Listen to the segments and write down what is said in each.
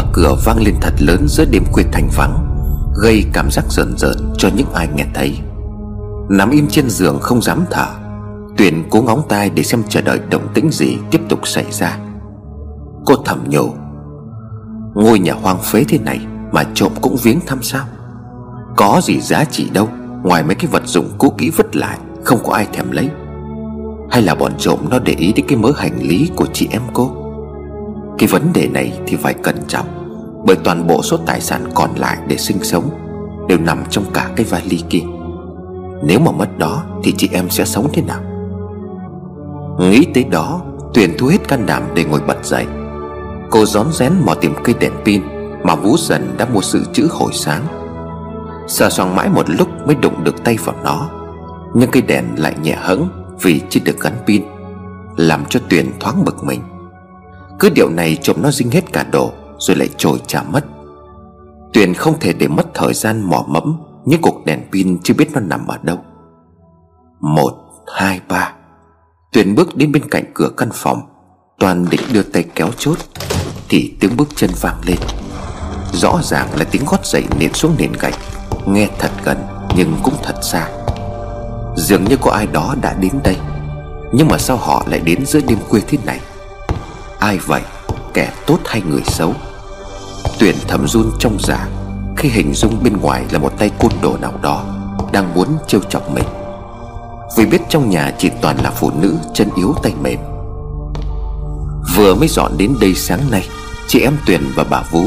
Mở cửa vang lên thật lớn giữa đêm khuya thành vắng, Gây cảm giác rợn rợn cho những ai nghe thấy. Nằm im trên giường không dám thở, Tuyền cố ngóng tai để xem chờ đợi động tĩnh gì tiếp tục xảy ra. Cô thầm nhủ, Ngôi nhà hoang phế thế này Mà trộm cũng viếng thăm sao? Có gì giá trị đâu, Ngoài mấy cái vật dụng cũ kỹ vứt lại, Không có ai thèm lấy. Hay là bọn trộm nó để ý đến cái mớ hành lý của chị em cô? Cái vấn đề này thì phải cẩn trọng, Bởi toàn bộ số tài sản còn lại để sinh sống Đều nằm trong cả cái vali kia. Nếu mà mất đó Thì chị em sẽ sống thế nào? Nghĩ tới đó, Tuyền thu hết can đảm để ngồi bật dậy. Cô rón rén mò tìm cây đèn pin Mà Vũ dần đã mua sự chữ hồi sáng. Sờ soàng mãi một lúc mới đụng được tay vào nó, Nhưng cây đèn lại nhẹ hẫng Vì chưa được gắn pin, Làm cho Tuyền thoáng bực mình. Cứ điều này trộm nó dinh hết cả đồ Rồi lại trồi trả mất. Tuyền không thể để mất thời gian mò mẫm Những cục đèn pin chưa biết nó nằm ở đâu. Một, hai, ba. Tuyền bước đến bên cạnh cửa căn phòng. Toàn định đưa tay kéo chốt Thì tiếng bước chân vang lên. Rõ ràng là tiếng gót giày nện xuống nền gạch. Nghe thật gần nhưng cũng thật xa. Dường như có ai đó đã đến đây. Nhưng mà sao họ lại đến giữa đêm khuya thế này? Ai vậy? Kẻ tốt hay người xấu? Tuyển thầm run trong giả Khi hình dung bên ngoài là một tay côn đồ nào đó, Đang muốn trêu chọc mình. Vì biết trong nhà chỉ toàn là phụ nữ Chân yếu tay mềm. Vừa mới dọn đến đây sáng nay, Chị em Tuyền và bà Vũ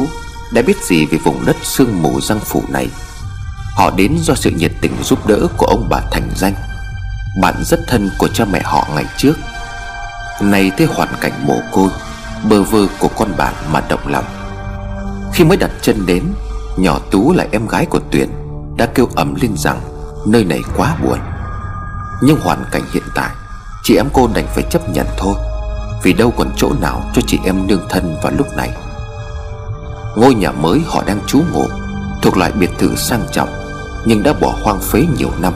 Đã biết gì về vùng đất sương mù răng phủ này. Họ đến do sự nhiệt tình giúp đỡ của ông bà Thành Danh, Bạn rất thân của cha mẹ họ ngày trước. Nay thấy hoàn cảnh mồ côi Bơ vơ của con bạn mà động lòng. Khi mới đặt chân đến, Nhỏ Tú là em gái của Tuyền, Đã kêu ầm lên rằng Nơi này quá buồn. Nhưng hoàn cảnh hiện tại, Chị em cô đành phải chấp nhận thôi, Vì đâu còn chỗ nào cho chị em nương thân vào lúc này. Ngôi nhà mới họ đang trú ngụ Thuộc loại biệt thự sang trọng, Nhưng đã bỏ hoang phế nhiều năm,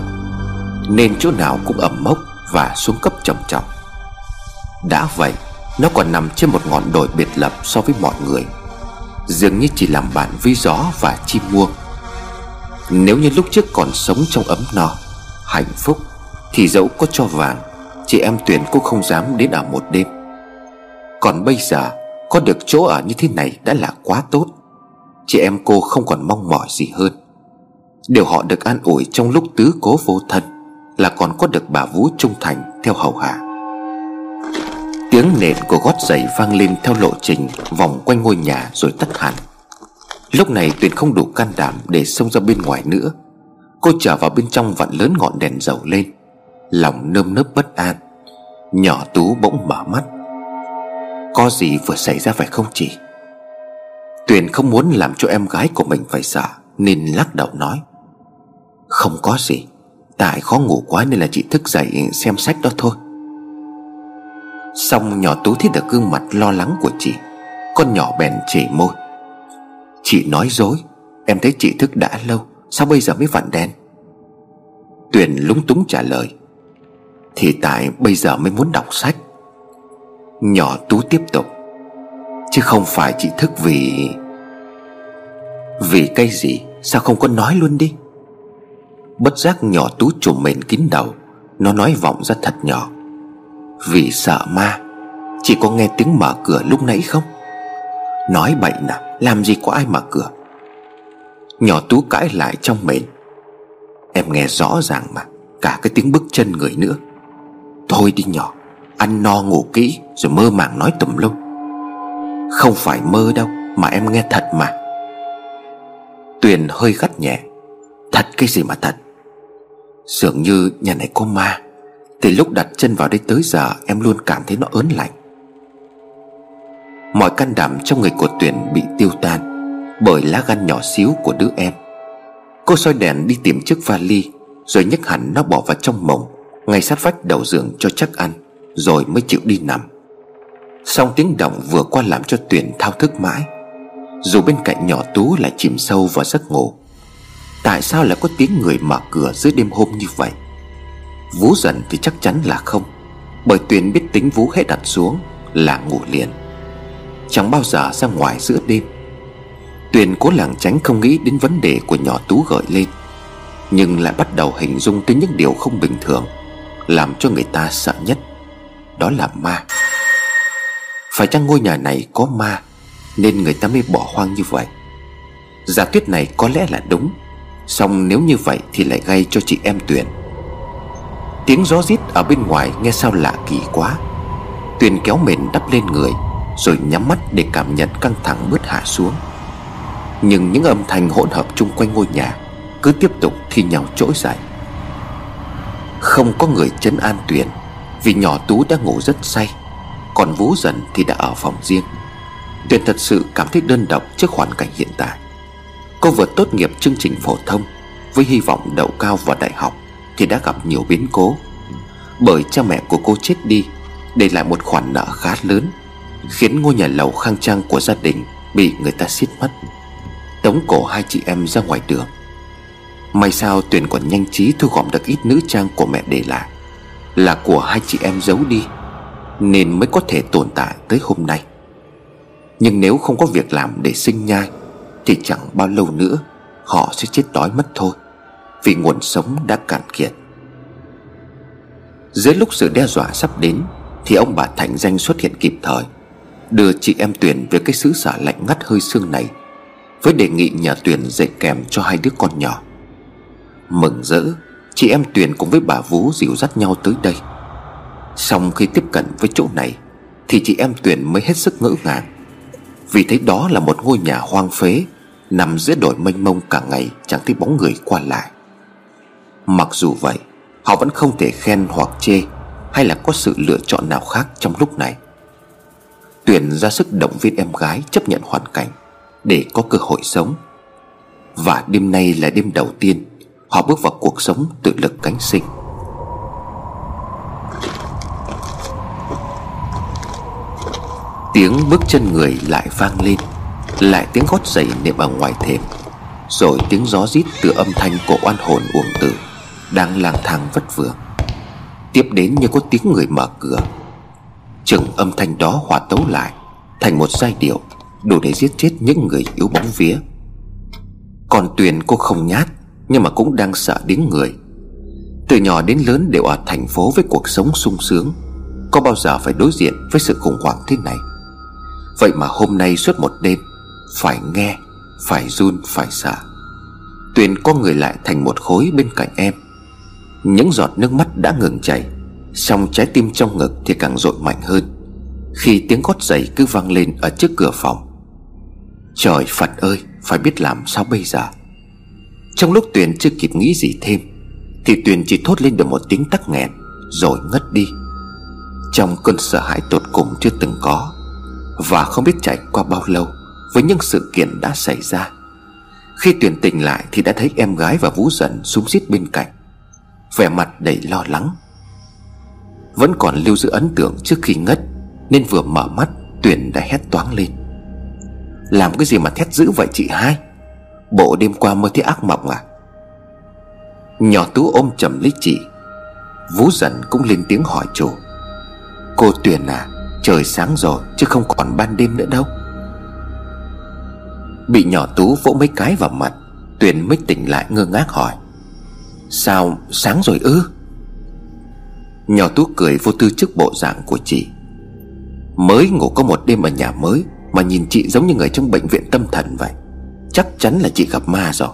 Nên chỗ nào cũng ẩm mốc Và xuống cấp trầm trọng. Đã vậy nó còn nằm trên một ngọn đồi biệt lập so với mọi người. Dường như chỉ làm bạn với gió và chim muông Nếu như lúc trước còn sống trong ấm no, Hạnh phúc, Thì dẫu có cho vàng, Chị em Tuyền cũng không dám đến ở một đêm. Còn bây giờ, Có được chỗ ở như thế này đã là quá tốt. Chị em cô không còn mong mỏi gì hơn. Điều họ được an ủi trong lúc tứ cố vô thân Là còn có được bà Vũ trung thành theo hầu hạ. Tiếng nện của gót giày vang lên theo lộ trình, Vòng quanh ngôi nhà rồi tắt hẳn. Lúc này Tuyền không đủ can đảm để xông ra bên ngoài nữa. Cô trở vào bên trong vặn lớn ngọn đèn dầu lên. Lòng nơm nớp bất an. Nhỏ Tú bỗng mở mắt. Có gì vừa xảy ra phải không chị? Tuyền không muốn làm cho em gái của mình phải sợ, Nên lắc đầu nói. Không có gì. Tại khó ngủ quá nên là chị thức dậy xem sách đó thôi. Xong nhỏ Tú thấy được gương mặt lo lắng của chị. Con nhỏ bèn chỉ môi. Chị nói dối. Em thấy chị thức đã lâu, Sao bây giờ mới vặn đèn Tuyền lúng túng trả lời. Thì tại bây giờ mới muốn đọc sách. Nhỏ Tú tiếp tục. Chứ không phải chị thức vì Vì cái gì? Sao không có nói luôn đi? Bất giác nhỏ Tú trùm mền kín đầu. Nó nói vọng ra thật nhỏ. Vì sợ ma Chị có nghe tiếng mở cửa lúc nãy không? Nói bậy nè, Làm gì có ai mở cửa? Nhỏ Tú cãi lại trong mền. Em nghe rõ ràng mà, Cả cái tiếng bước chân người nữa. Thôi đi nhỏ, Ăn no ngủ kỹ, Rồi mơ màng nói tùm lum. Không phải mơ đâu, Mà em nghe thật mà. Tuyền hơi gắt nhẹ. Thật cái gì mà thật? Dường như nhà này có ma. Từ lúc đặt chân vào đây tới giờ, Em luôn cảm thấy nó ớn lạnh. Mọi can đảm trong người của Tuyền bị tiêu tan Bởi lá gan nhỏ xíu của đứa em. Cô soi đèn đi tìm chiếc vali, Rồi nhấc hẳn nó bỏ vào trong mộng Ngay sát vách đầu giường cho chắc ăn, Rồi mới chịu đi nằm. Xong tiếng động vừa qua làm cho Tuyền thao thức mãi. Dù bên cạnh nhỏ Tú lại chìm sâu vào giấc ngủ, Tại sao lại có tiếng người mở cửa giữa đêm hôm như vậy? Vú dần thì chắc chắn là không, Bởi Tuyền biết tính Vú hết đặt xuống Là ngủ liền. Chẳng bao giờ ra ngoài giữa đêm. Tuyền cố lảng tránh không nghĩ đến vấn đề của nhỏ Tú gợi lên, Nhưng lại bắt đầu hình dung tới những điều không bình thường, Làm cho người ta sợ nhất, Đó là ma. Phải chăng ngôi nhà này có ma, Nên người ta mới bỏ hoang như vậy? Giả thuyết này có lẽ là đúng Xong nếu như vậy thì lại gây cho chị em Tuyền Tiếng gió rít ở bên ngoài nghe sao lạ kỳ quá. Tuyền kéo mền đắp lên người, Rồi nhắm mắt để cảm nhận căng thẳng bớt hạ xuống. Nhưng những âm thanh hỗn hợp chung quanh ngôi nhà Cứ tiếp tục thi nhau trỗi dậy. Không có người chấn an Tuyền, Vì nhỏ Tú đã ngủ rất say, Còn Vũ dần thì đã ở phòng riêng. Tuyền thật sự cảm thấy đơn độc trước hoàn cảnh hiện tại. Cô vừa tốt nghiệp chương trình phổ thông Với hy vọng đậu cao vào đại học. Thì đã gặp nhiều biến cố. Bởi cha mẹ của cô chết đi, Để lại một khoản nợ khá lớn, Khiến ngôi nhà lầu khang trang của gia đình Bị người ta xiết mất. Tống cổ hai chị em ra ngoài đường. May sao Tuyền còn nhanh trí thu gom được ít nữ trang của mẹ để lại, Là của hai chị em giấu đi, Nên mới có thể tồn tại tới hôm nay. Nhưng nếu không có việc làm để sinh nhai, thì chẳng bao lâu nữa, Họ sẽ chết đói mất thôi. Vì nguồn sống đã cạn kiệt. Dưới lúc sự đe dọa sắp đến, Thì ông bà Thành Danh xuất hiện kịp thời, Đưa chị em Tuyền về cái xứ sở lạnh ngắt hơi xương này, Với đề nghị nhờ Tuyền dạy kèm cho hai đứa con nhỏ. Mừng rỡ, Chị em Tuyền cùng với bà Vú dìu dắt nhau tới đây. Xong khi tiếp cận với chỗ này, Thì chị em Tuyền mới hết sức ngỡ ngàng, Vì thấy đó là một ngôi nhà hoang phế, Nằm giữa đồi mênh mông cả ngày, Chẳng thấy bóng người qua lại. Mặc dù vậy, Họ vẫn không thể khen hoặc chê Hay là có sự lựa chọn nào khác trong lúc này. Tuyền ra sức động viên em gái chấp nhận hoàn cảnh Để có cơ hội sống. Và đêm nay là đêm đầu tiên Họ bước vào cuộc sống tự lực cánh sinh. Tiếng bước chân người lại vang lên, lại tiếng gót giày nệm ở ngoài thềm, Rồi tiếng gió rít từ âm thanh của oan hồn uổng tử. Đang lang thang vất vưởng. Tiếp đến như có tiếng người mở cửa. Chừng âm thanh đó hòa tấu lại Thành một giai điệu Đủ để giết chết những người yếu bóng vía. Còn Tuyền cô không nhát, Nhưng mà cũng đang sợ đến người. Từ nhỏ đến lớn đều ở thành phố với cuộc sống sung sướng, Có bao giờ phải đối diện với sự khủng hoảng thế này? Vậy mà hôm nay suốt một đêm, phải nghe, Phải run, phải sợ. Tuyền có người lại thành một khối bên cạnh em. Những giọt nước mắt đã ngừng chảy Xong trái tim trong ngực thì càng dội mạnh hơn Khi tiếng gót giày cứ vang lên ở trước cửa phòng. Trời Phật ơi, Phải biết làm sao bây giờ? Trong lúc Tuyền chưa kịp nghĩ gì thêm, Thì Tuyền chỉ thốt lên được một tiếng tắc nghẹn, Rồi ngất đi. Trong cơn sợ hãi tột cùng chưa từng có, Và không biết trải qua bao lâu với những sự kiện đã xảy ra, Khi Tuyền tỉnh lại thì đã thấy em gái và Vũ Dần súng xít bên cạnh. Vẻ mặt đầy lo lắng. Vẫn còn lưu giữ ấn tượng trước khi ngất, Nên vừa mở mắt, Tuyền đã hét toáng lên. Làm cái gì mà thét dữ vậy chị hai? Bộ đêm qua mơ thấy ác mộng à? Nhỏ Tú ôm chầm lấy chị. Vũ dần cũng lên tiếng hỏi chủ Cô Tuyền à Trời sáng rồi, chứ không còn ban đêm nữa đâu. Bị nhỏ Tú vỗ mấy cái vào mặt, Tuyền mới tỉnh lại ngơ ngác hỏi. Sao sáng rồi ư? Nhỏ Tú cười vô tư trước bộ dạng của chị. Mới ngủ có một đêm ở nhà mới, Mà nhìn chị giống như người trong bệnh viện tâm thần vậy. Chắc chắn là chị gặp ma rồi.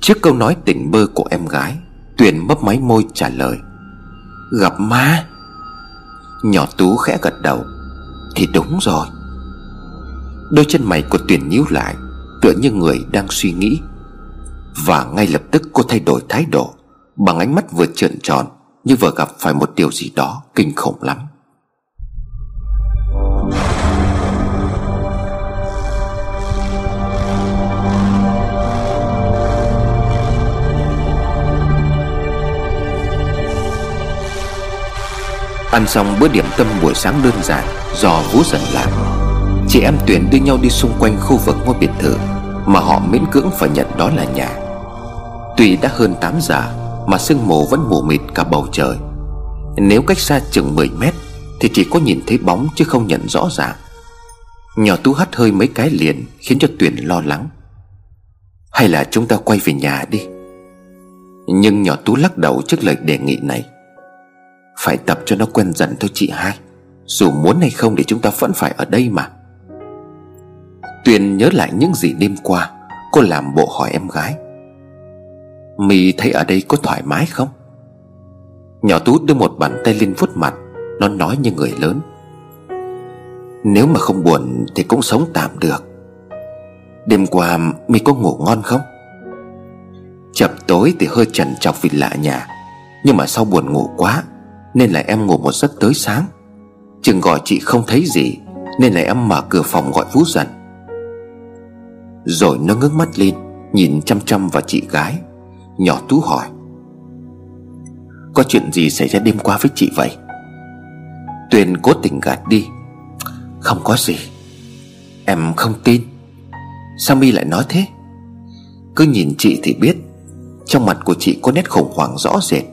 Trước câu nói tỉnh bơ của em gái, Tuyền mấp máy môi trả lời. Gặp ma? Nhỏ Tú khẽ gật đầu. Thì đúng rồi. Đôi chân mày của Tuyền nhíu lại, Tựa như người đang suy nghĩ. Và ngay lập tức cô thay đổi thái độ, Bằng ánh mắt vừa trợn tròn, Như vừa gặp phải một điều gì đó kinh khủng lắm. Ăn xong bữa điểm tâm buổi sáng đơn giản, Do Vũ dần làm, Chị em Tuyển đưa nhau đi xung quanh khu vực ngôi biệt thự, Mà họ miễn cưỡng phải nhận đó là nhà. Tuy đã hơn 8 giờ, Mà sương mù vẫn mù mịt cả bầu trời. Nếu cách xa chừng 10 mét, Thì chỉ có nhìn thấy bóng chứ không nhận rõ ràng. Nhỏ Tú hắt hơi mấy cái liền, Khiến cho Tuyền lo lắng. Hay là chúng ta quay về nhà đi? Nhưng nhỏ Tú lắc đầu trước lời đề nghị này. Phải tập cho nó quen dần thôi chị hai. Dù muốn hay không thì chúng ta vẫn phải ở đây mà. Tuyền nhớ lại những gì đêm qua, Cô làm bộ hỏi em gái. Mì thấy ở đây có thoải mái không? Nhỏ Tú đưa một bàn tay lên vuốt mặt, Nó nói như người lớn. Nếu mà không buồn Thì cũng sống tạm được. Đêm qua mi có ngủ ngon không? Chập tối thì hơi trần trọc vì lạ nhà, Nhưng mà sau buồn ngủ quá, Nên là em ngủ một giấc tới sáng. Chừng gọi chị không thấy gì, Nên là em mở cửa phòng gọi Vũ dần. Rồi nó ngước mắt lên, Nhìn chăm chăm vào chị gái. Nhỏ Tú hỏi. Có chuyện gì xảy ra đêm qua với chị vậy? Tuyền cố tình gạt đi. Không có gì. Em không tin. Sao mi lại nói thế? Cứ nhìn chị thì biết, Trong mặt của chị có nét khủng hoảng rõ rệt.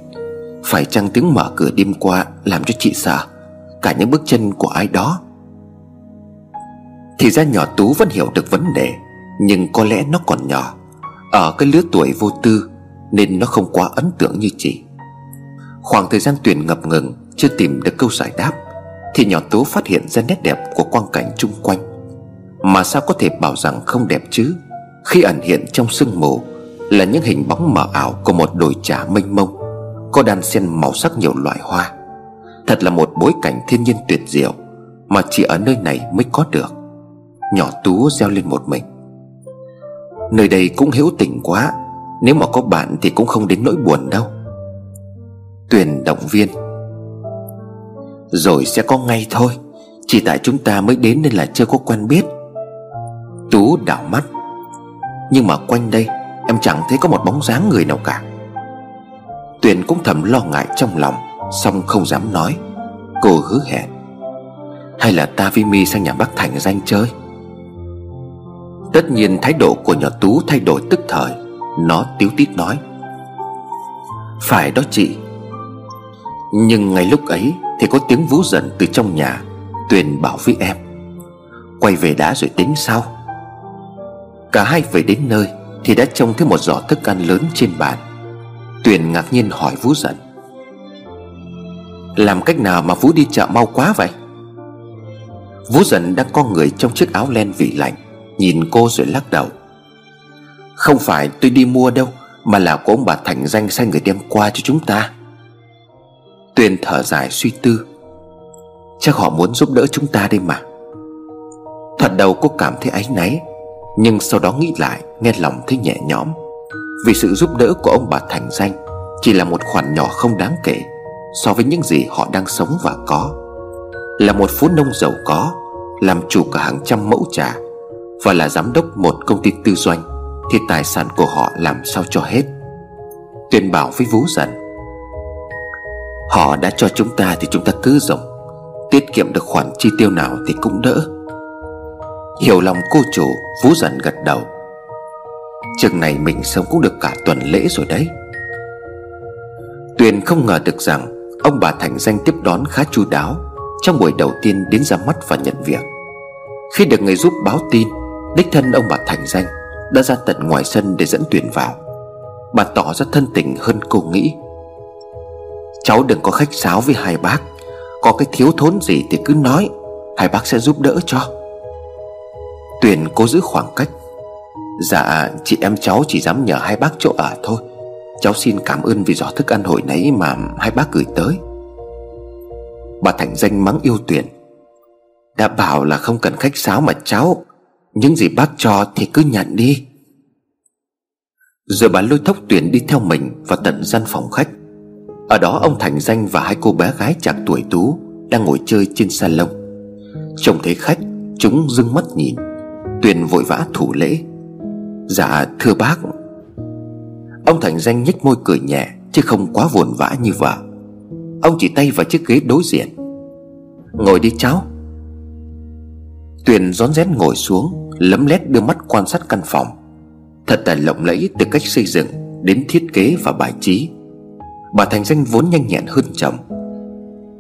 Phải chăng tiếng mở cửa đêm qua Làm cho chị sợ, Cả những bước chân của ai đó? Thì ra nhỏ Tú vẫn hiểu được vấn đề, Nhưng có lẽ nó còn nhỏ, Ở cái lứa tuổi vô tư nên nó không quá ấn tượng như chị. Khoảng thời gian tuyển ngập ngừng, Chưa tìm được câu giải đáp, Thì nhỏ Tú phát hiện ra nét đẹp của quang cảnh chung quanh. Mà sao có thể bảo rằng không đẹp chứ? Khi ẩn hiện trong sương mù, Là những hình bóng mờ ảo của một đồi trà mênh mông, Có đan xen màu sắc nhiều loại hoa. Thật là một bối cảnh thiên nhiên tuyệt diệu, Mà chỉ ở nơi này mới có được. Nhỏ Tú reo lên một mình. Nơi đây cũng hữu tình quá nếu mà có bạn thì cũng không đến nỗi buồn đâu. Tuyền động viên. Rồi sẽ có ngay thôi. Chỉ tại chúng ta mới đến nên là chưa có quen biết. Tú đảo mắt. Nhưng mà quanh đây, Em chẳng thấy có một bóng dáng người nào cả. Tuyền cũng thầm lo ngại trong lòng Xong không dám nói. Cô hứa hẹn. Hay là ta với mi sang nhà bác Thành danh chơi? Tất nhiên thái độ của nhỏ Tú thay đổi tức thời. Nó tiếu tít nói, Phải đó chị. Nhưng ngay lúc ấy Thì có tiếng vú giận từ trong nhà, Tuyền bảo với em, Quay về đã rồi tính sau. Cả hai về đến nơi Thì đã trông thấy một giỏ thức ăn lớn trên bàn. Tuyền ngạc nhiên hỏi Vũ giận Làm cách nào mà Vũ đi chợ mau quá vậy? Vũ giận đang có người trong chiếc áo len vị lạnh, Nhìn cô rồi lắc đầu. Không phải tôi đi mua đâu, Mà là của ông bà Thành danh sai người đem qua cho chúng ta. Tuyền thở dài suy tư. Chắc họ muốn giúp đỡ chúng ta đây mà. Thật đầu cô cảm thấy áy náy, Nhưng sau đó nghĩ lại, Nghe lòng thấy nhẹ nhõm. Vì sự giúp đỡ của ông bà Thành danh, Chỉ là một khoản nhỏ không đáng kể So với những gì họ đang sống và có. Là một phú nông giàu có, Làm chủ cả hàng trăm mẫu trà Và là giám đốc một công ty tư doanh. Thì tài sản của họ làm sao cho hết. Tuyền bảo với Vũ dần. Họ đã cho chúng ta thì chúng ta cứ dùng. Tiết kiệm được khoản chi tiêu nào thì cũng đỡ. Hiểu lòng cô chủ Vũ dần gật đầu. Chừng này mình sống cũng được cả tuần lễ rồi đấy. Tuyền không ngờ được rằng Ông bà Thành danh tiếp đón khá chu đáo Trong buổi đầu tiên đến ra mắt và nhận việc. Khi được người giúp báo tin, Đích thân ông bà Thành danh đã ra tận ngoài sân để dẫn Tuyền vào. Bà tỏ ra thân tình hơn cô nghĩ. Cháu đừng có khách sáo với hai bác. Có cái thiếu thốn gì thì cứ nói. Hai bác sẽ giúp đỡ cho. Tuyền cố giữ khoảng cách. Dạ chị em cháu chỉ dám nhờ hai bác chỗ ở thôi. Cháu xin cảm ơn vì giỏ thức ăn hồi nãy mà hai bác gửi tới. Bà Thành danh mắng yêu Tuyền. Đã bảo là không cần khách sáo mà cháu. Những gì bác cho thì cứ nhận đi. Rồi bà lôi thốc Tuyền đi theo mình vào tận gian phòng khách. Ở đó ông Thành danh và hai cô bé gái chạc tuổi Tú Đang ngồi chơi trên salon. Trông thấy khách, Chúng dưng mắt nhìn. Tuyền vội vã thủ lễ. Dạ thưa bác. Ông Thành Danh nhếch môi cười nhẹ, Chứ không quá vồn vã như vợ. Ông chỉ tay vào chiếc ghế đối diện. Ngồi đi cháu. Tuyền rón rén ngồi xuống, Lấm lét đưa mắt quan sát căn phòng. Thật là lộng lẫy từ cách xây dựng Đến thiết kế và bài trí. Bà Thành Danh vốn nhanh nhẹn hơn chồng,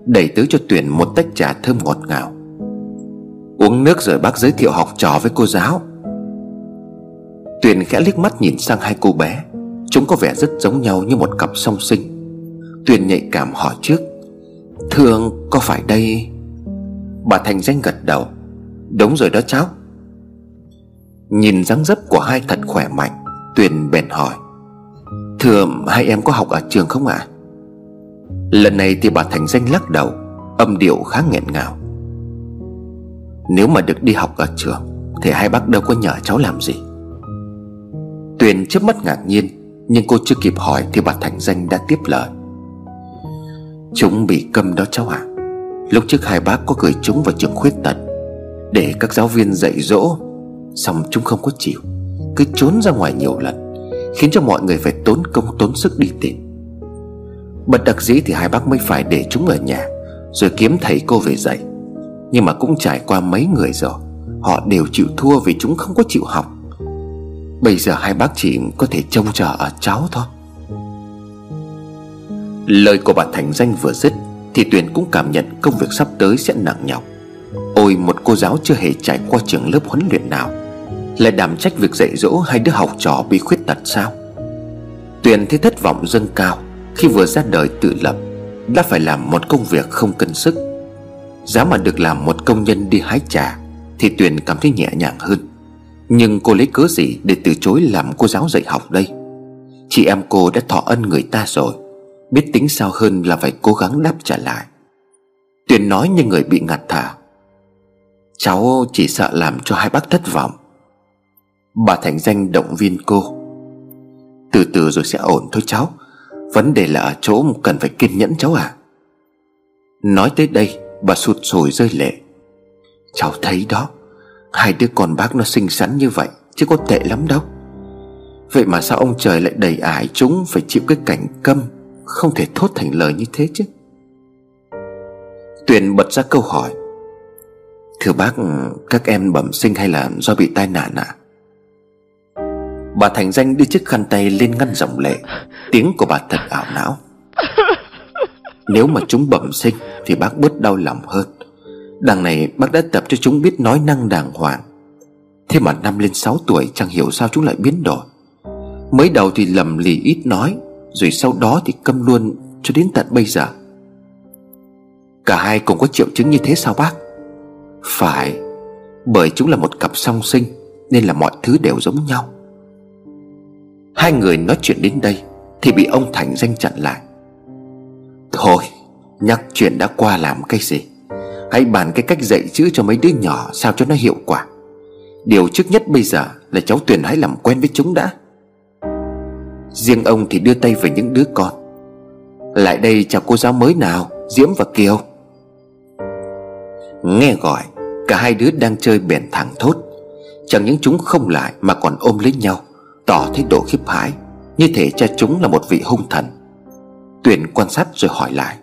Đẩy tới cho Tuyền một tách trà thơm ngọt ngào. Uống nước rồi bác giới thiệu học trò với cô giáo. Tuyền khẽ liếc mắt nhìn sang hai cô bé, Chúng có vẻ rất giống nhau như một cặp song sinh. Tuyền nhạy cảm hỏi trước Thương có phải đây? Bà Thành danh gật đầu Đúng rồi đó cháu. Nhìn dáng dấp của hai thật khỏe mạnh, Tuyền bèn hỏi. Thưa, hai em có học ở trường không ạ? À? Lần này thì bà Thành danh lắc đầu, Âm điệu khá nghẹn ngào. Nếu mà được đi học ở trường, Thì hai bác đâu có nhờ cháu làm gì. Tuyền chớp mắt ngạc nhiên, Nhưng cô chưa kịp hỏi Thì bà Thành danh đã tiếp lời. Chúng bị câm đó cháu ạ. À. Lúc trước hai bác có gửi chúng vào trường khuyết tật để các giáo viên dạy dỗ, Xong chúng không có chịu. Cứ trốn ra ngoài nhiều lần, Khiến cho mọi người phải tốn công, tốn sức đi tìm. Bất đặc dĩ thì hai bác mới phải để chúng ở nhà, Rồi kiếm thầy cô về dạy. Nhưng mà cũng trải qua mấy người rồi, Họ đều chịu thua vì chúng không có chịu học. Bây giờ hai bác chỉ có thể trông chờ ở cháu thôi. Lời của bà Thành Danh vừa dứt Thì Tuyền cũng cảm nhận công việc sắp tới sẽ nặng nhọc. Ôi, một cô giáo chưa hề trải qua trường lớp huấn luyện nào. Lại đảm trách việc dạy dỗ hai đứa học trò bị khuyết tật sao? Tuyền thấy thất vọng dâng cao, Khi vừa ra đời tự lập, Đã phải làm một công việc không cân sức. Giá mà được làm một công nhân đi hái trà, Thì Tuyền cảm thấy nhẹ nhàng hơn. Nhưng cô lấy cớ gì để từ chối làm cô giáo dạy học đây? Chị em cô đã thọ ân người ta rồi, Biết tính sao hơn là phải cố gắng đáp trả lại. Tuyền nói như người bị ngạt thả Cháu chỉ sợ làm cho hai bác thất vọng. Bà Thành Danh động viên cô. Từ từ rồi sẽ ổn thôi cháu. Vấn đề là ở chỗ cần phải kiên nhẫn cháu à. Nói tới đây, Bà sụt sùi rơi lệ. Cháu thấy đó, Hai đứa con bác nó xinh xắn như vậy, Chứ có tệ lắm đâu. Vậy mà sao ông trời lại đầy ải chúng Phải chịu cái cảnh câm, Không thể thốt thành lời như thế chứ? Tuyền bật ra câu hỏi. Thưa bác, Các em bẩm sinh hay là do bị tai nạn ạ? À? Bà Thành Danh đưa chiếc khăn tay lên ngăn dòng lệ. Tiếng của bà thật ảo não. Nếu mà chúng bẩm sinh Thì bác bớt đau lòng hơn. Đằng này bác đã tập cho chúng biết nói năng đàng hoàng. Thế mà năm lên 6 tuổi Chẳng hiểu sao chúng lại biến đổi. Mới đầu thì lầm lì ít nói, Rồi sau đó thì câm luôn Cho đến tận bây giờ. Cả hai cùng có triệu chứng như thế sao bác? Phải, Bởi chúng là một cặp song sinh, Nên là mọi thứ đều giống nhau. Hai người nói chuyện đến đây Thì bị ông Thành danh chặn lại. Thôi, Nhắc chuyện đã qua làm cái gì? Hãy bàn cái cách dạy chữ cho mấy đứa nhỏ Sao cho nó hiệu quả. Điều trước nhất bây giờ là cháu Tuyền hãy làm quen với chúng đã. Riêng ông thì đưa tay về những đứa con. Lại đây chào cô giáo mới nào, Diễm và Kiều. Nghe gọi Cả hai đứa đang chơi bèn thẳng thốt. Chẳng những chúng không lại mà còn ôm lấy nhau, Tỏ thái độ khiếp hãi. Như thể cha chúng là một vị hung thần. Tuyền quan sát rồi hỏi lại.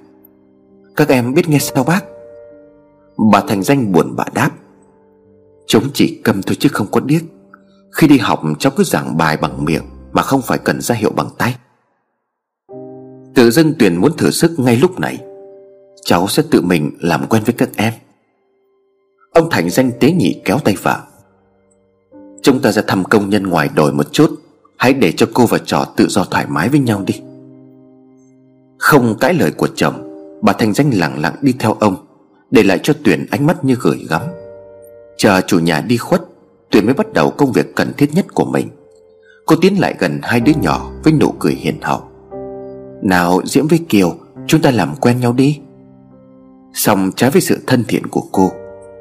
Các em biết nghe sao bác? Bà Thành Danh buồn bã đáp. Chúng chỉ câm thôi chứ không có điếc. Khi đi học, cháu cứ giảng bài bằng miệng Mà không phải cần ra hiệu bằng tay. Tự dưng Tuyền muốn thử sức ngay lúc này. Cháu sẽ tự mình làm quen với các em. Ông Thành danh tế nhị kéo tay vào. Chúng ta ra thăm công nhân ngoài đồi một chút. Hãy để cho cô và trò tự do thoải mái với nhau đi. Không cãi lời của chồng, Bà Thành danh lặng lặng đi theo ông, Để lại cho Tuyển ánh mắt như gửi gắm. Chờ chủ nhà đi khuất Tuyển mới bắt đầu công việc cần thiết nhất của mình. Cô tiến lại gần hai đứa nhỏ Với nụ cười hiền hậu. Nào, Diễm với Kiều, Chúng ta làm quen nhau đi. Xong trái với sự thân thiện của cô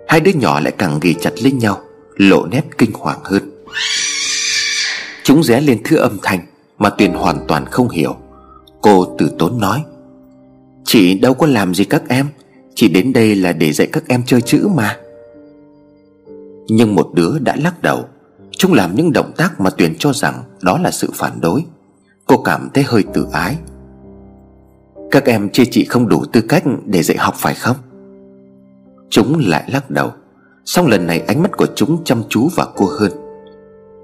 Hai đứa nhỏ lại càng ghi chặt lên nhau, Lộ nét kinh hoàng hơn. Chúng ré lên thứ âm thanh Mà Tuyền hoàn toàn không hiểu. Cô từ tốn nói, Chị đâu có làm gì các em, Chỉ đến đây là để dạy các em chơi chữ mà. Nhưng một đứa đã lắc đầu. Chúng làm những động tác mà Tuyền cho rằng Đó là sự phản đối. Cô cảm thấy hơi tự ái. Các em chê chị không đủ tư cách Để dạy học phải không? Chúng lại lắc đầu. Xong lần này, ánh mắt của chúng chăm chú và cô hơn.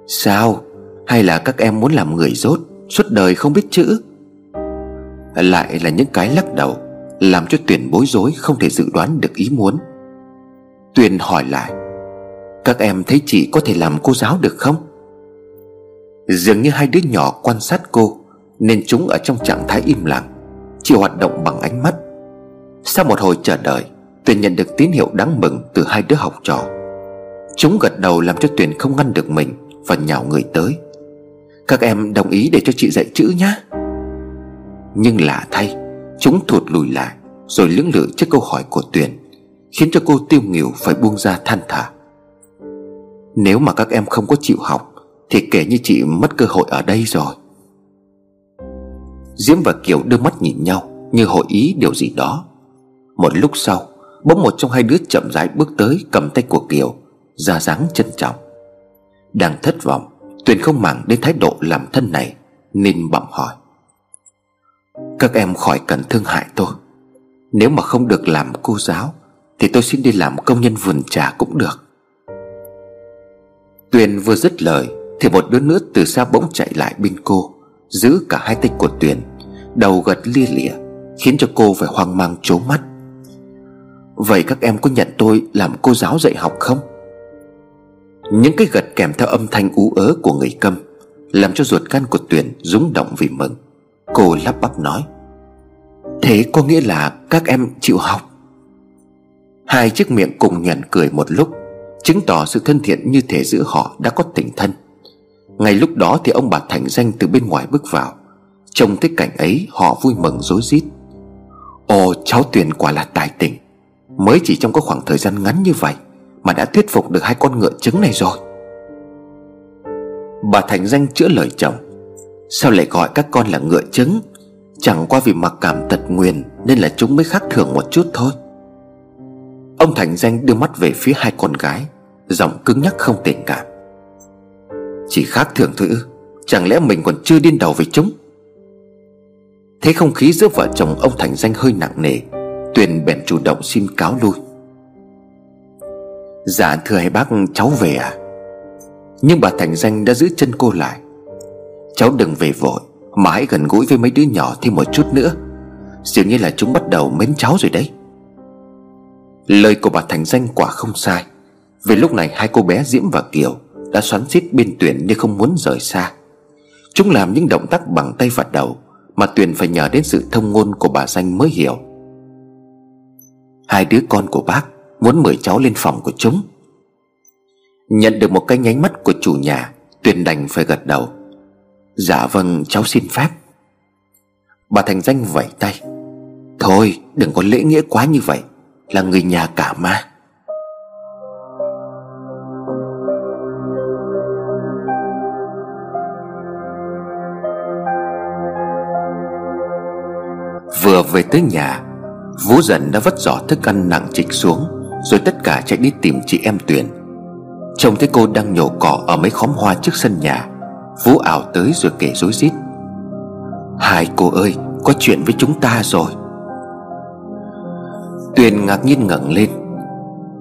Sao? Hay là các em muốn làm người dốt, Suốt đời không biết chữ? Lại là những cái lắc đầu, Làm cho Tuyền bối rối Không thể dự đoán được ý muốn. Tuyền hỏi lại, Các em thấy chị có thể làm cô giáo được không? Dường như hai đứa nhỏ quan sát cô, Nên chúng ở trong trạng thái im lặng, Chỉ hoạt động bằng ánh mắt. Sau một hồi chờ đợi Tuyền nhận được tín hiệu đáng mừng từ hai đứa học trò. Chúng gật đầu làm cho Tuyền không ngăn được mình Và nhào người tới. Các em đồng ý để cho chị dạy chữ nhé Nhưng lạ thay, Chúng thụt lùi lại Rồi lưỡng lự trước câu hỏi của Tuyền, Khiến cho cô tiêu nghỉu phải buông ra than thở. Nếu mà các em không có chịu học, Thì kể như chị mất cơ hội ở đây rồi. Diễm và Kiều đưa mắt nhìn nhau Như hội ý điều gì đó. Một lúc sau Bỗng một trong hai đứa chậm rãi bước tới Cầm tay của Kiều, ra dáng trân trọng. Đang thất vọng, Tuyền không màng đến thái độ làm thân này, Nên bậm hỏi. Các em khỏi cần thương hại tôi. Nếu mà không được làm cô giáo, Thì tôi xin đi làm công nhân vườn trà cũng được. Tuyền vừa dứt lời, Thì một đứa nữa từ xa bỗng chạy lại bên cô, Giữ cả hai tay của Tuyền, Đầu gật lia lịa, Khiến cho cô phải hoang mang trố mắt. Vậy các em có nhận tôi làm cô giáo dạy học không? Những cái gật kèm theo âm thanh ú ớ của người câm Làm cho ruột gan của Tuyền rúng động vì mừng. Cô lắp bắp nói, Thế có nghĩa là các em chịu học? Hai chiếc miệng cùng nhoẻn cười một lúc, Chứng tỏ sự thân thiện như thể giữa họ đã có tình thân. Ngay lúc đó thì ông bà Thành Danh từ bên ngoài bước vào. Trông thấy cảnh ấy, họ vui mừng rối rít. Ồ, cháu Tuyền quả là tài tình. Mới chỉ trong có khoảng thời gian ngắn như vậy Mà đã thuyết phục được hai con ngựa trứng này rồi. Bà Thành Danh chữa lời chồng, Sao lại gọi các con là ngựa trứng? Chẳng qua vì mặc cảm tật nguyền Nên là chúng mới khác thường một chút thôi. Ông Thành Danh đưa mắt về phía hai con gái, Giọng cứng nhắc không tình cảm. Chỉ khác thường thôi ư, Chẳng lẽ mình còn chưa điên đầu với chúng? Thế không khí giữa vợ chồng ông Thành Danh hơi nặng nề Tuyền bèn chủ động xin cáo lui. Dạ thưa hai bác, cháu về à Nhưng bà Thành Danh đã giữ chân cô lại. Cháu đừng về vội, Mà hãy gần gũi với mấy đứa nhỏ thêm một chút nữa. Dường như là chúng bắt đầu mến cháu rồi đấy. Lời của bà Thành Danh quả không sai. Vì lúc này hai cô bé Diễm và Kiều Đã xoắn xít bên Tuyền như không muốn rời xa. Chúng làm những động tác bằng tay và đầu Mà Tuyền phải nhờ đến sự thông ngôn của bà Danh mới hiểu. Hai đứa con của bác Muốn mời cháu lên phòng của chúng. Nhận được một cái nhánh mắt của chủ nhà, Tuyền đành phải gật đầu. Dạ vâng cháu xin phép. Bà Thành Danh vẫy tay. Thôi, đừng có lễ nghĩa quá như vậy. Là người nhà cả mà Vừa về tới nhà Vũ dần đã vất giỏ thức ăn nặng trịch xuống, Rồi tất cả chạy đi tìm chị em Tuyền. Trông thấy cô đang nhổ cỏ ở mấy khóm hoa trước sân nhà Vũ ảo tới rồi kể rối rít. Hai cô ơi, Có chuyện với chúng ta rồi. Tuyền ngạc nhiên ngẩng lên.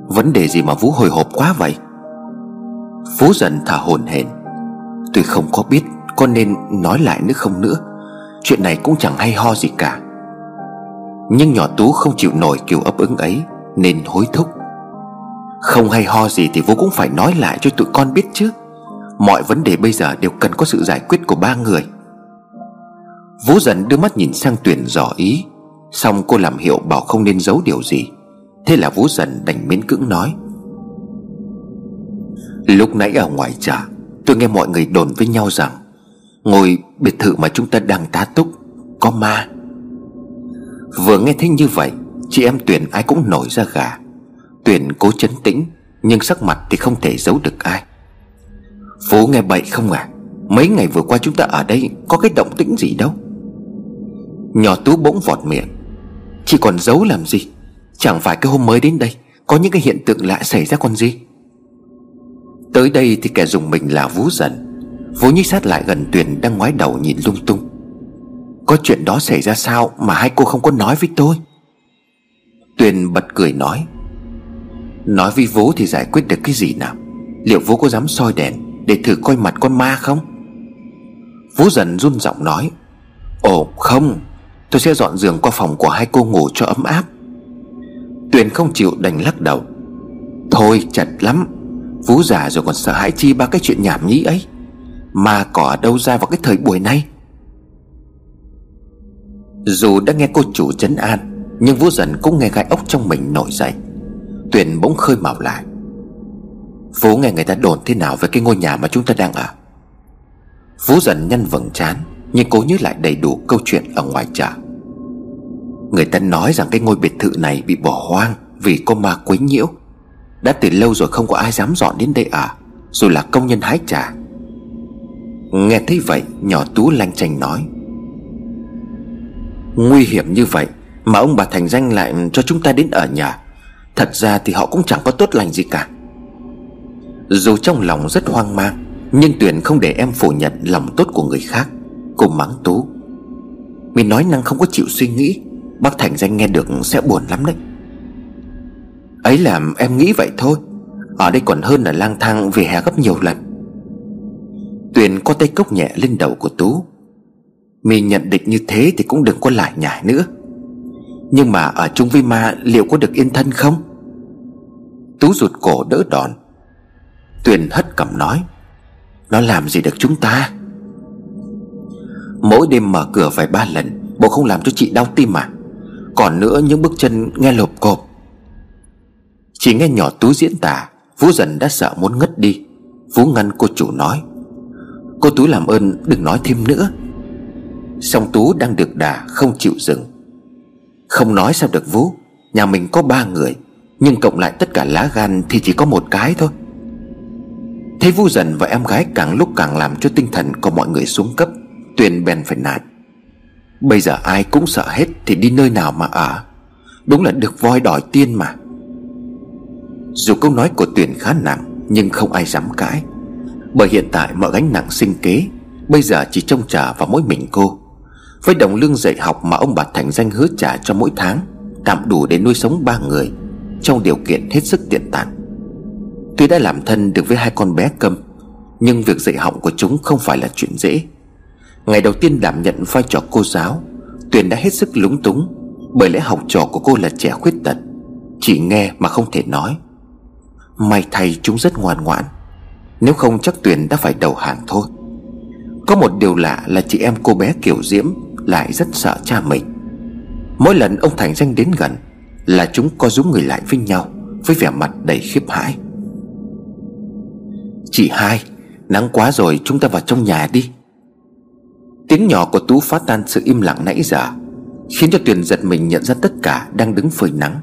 Vấn đề gì mà Vũ hồi hộp quá vậy? Vũ dần thả hồn hển. Tôi không có biết, Có nên nói lại nữa không nữa? Chuyện này cũng chẳng hay ho gì cả nhưng nhỏ Tú không chịu nổi kiểu ấp ứng ấy, Nên hối thúc. Không hay ho gì thì vô cũng phải nói lại cho tụi con biết chứ. Mọi vấn đề bây giờ đều cần có sự giải quyết của ba người. Vũ dần đưa mắt nhìn sang Tuyền dò ý, Xong cô làm hiệu bảo không nên giấu điều gì. Thế là Vũ dần đành miễn cưỡng nói. Lúc nãy ở ngoài chợ, Tôi nghe mọi người đồn với nhau rằng, Ngôi biệt thự mà chúng ta đang tá túc Có ma. Vừa nghe thấy như vậy, Chị em Tuyền ai cũng nổi ra gà. Tuyền cố chấn tĩnh, Nhưng sắc mặt thì không thể giấu được ai. Phú nghe bậy không à? Mấy ngày vừa qua chúng ta ở đây Có cái động tĩnh gì đâu? Nhỏ Tú bỗng vọt miệng. Chị còn giấu làm gì? Chẳng phải cái hôm mới đến đây, Có những cái hiện tượng lạ xảy ra còn gì? Tới đây thì kẻ dùng mình là Vú dần. Vú nhích sát lại gần Tuyền đang ngoái đầu nhìn lung tung có chuyện đó xảy ra sao mà hai cô không có nói với tôi? Tuyền bật cười nói. Nói với vú thì giải quyết được cái gì nào? Liệu vú có dám soi đèn Để thử coi mặt con ma không? Vú dần run giọng nói. Ồ, không. Tôi sẽ dọn giường qua phòng của hai cô ngủ cho ấm áp. Tuyền không chịu đành lắc đầu. Thôi, chật lắm. Vú già rồi còn sợ hãi chi ba cái chuyện nhảm nhí ấy. Mà cỏ ở đâu ra vào cái thời buổi này? Dù đã nghe cô chủ chấn an, Nhưng Vũ dần cũng nghe gai ốc trong mình nổi dậy. Tuyền bỗng khơi mào lại. Vũ nghe người ta đồn thế nào về cái ngôi nhà mà chúng ta đang ở? Vũ dần nhăn vầng trán, Nhưng cố nhớ lại đầy đủ câu chuyện ở ngoài chợ. Người ta nói rằng cái ngôi biệt thự này bị bỏ hoang Vì có ma quấy nhiễu. Đã từ lâu rồi không có ai dám dọn đến đây ở, Dù là công nhân hái trà. Nghe thấy vậy, Nhỏ Tú lanh chanh nói Nguy hiểm như vậy Mà ông bà Thành Danh lại cho chúng ta đến ở nhà, Thật ra thì họ cũng chẳng có tốt lành gì cả. Dù trong lòng rất hoang mang, Nhưng Tuyền không để em phủ nhận lòng tốt của người khác, Cô mắng Tú. Mình nói năng không có chịu suy nghĩ, Bác Thành Danh nghe được sẽ buồn lắm đấy. Ấy làm em nghĩ vậy thôi, Ở đây còn hơn là lang thang về hè gấp nhiều lần. Tuyền có tay cốc nhẹ lên đầu của Tú mình nhận định như thế thì cũng đừng có lại nhải nữa. Nhưng mà ở chung với ma liệu có được yên thân không? Tú rụt cổ đỡ đòn. Tuyền hất cầm nói, Nó làm gì được chúng ta? Mỗi đêm mở cửa vài ba lần, Bộ không làm cho chị đau tim mà Còn nữa những bước chân nghe lộp cộp. Chỉ nghe nhỏ Tú diễn tả Vũ dần đã sợ muốn ngất đi. Vũ ngăn cô chủ nói, Cô Tú làm ơn đừng nói thêm nữa. Song Tú đang được đà không chịu dừng. Không nói sao được, Vũ? Nhà mình có ba người, Nhưng cộng lại tất cả lá gan thì chỉ có một cái thôi. Thấy Vũ dần và em gái càng lúc càng làm cho tinh thần của mọi người xuống cấp, Tuyền bèn phải nạt. Bây giờ ai cũng sợ hết Thì đi nơi nào mà ở. Đúng là được voi đòi tiên mà. Dù câu nói của Tuyền khá nặng, Nhưng không ai dám cãi. Bởi hiện tại mọi gánh nặng sinh kế, Bây giờ chỉ trông chờ vào mỗi mình cô. Với đồng lương dạy học mà ông bà Thành danh hứa trả cho mỗi tháng, Tạm đủ để nuôi sống ba người, Trong điều kiện hết sức tiện tàn Tuy đã làm thân được với hai con bé câm, Nhưng việc dạy học của chúng không phải là chuyện dễ. Ngày đầu tiên đảm nhận vai trò cô giáo, Tuyền đã hết sức lúng túng, Bởi lẽ học trò của cô là trẻ khuyết tật, Chỉ nghe mà không thể nói. May thay chúng rất ngoan ngoãn, Nếu không chắc Tuyền đã phải đầu hàng thôi. Có một điều lạ là chị em cô bé Kiều Diễm lại rất sợ cha mình. Mỗi lần ông Thành Danh đến gần Là chúng co rúm người lại với nhau, Với vẻ mặt đầy khiếp hãi. Chị hai, Nắng quá rồi chúng ta vào trong nhà đi. Tiếng nhỏ của Tú phá tan sự im lặng nãy giờ, Khiến cho Tuyền giật mình nhận ra tất cả đang đứng phơi nắng.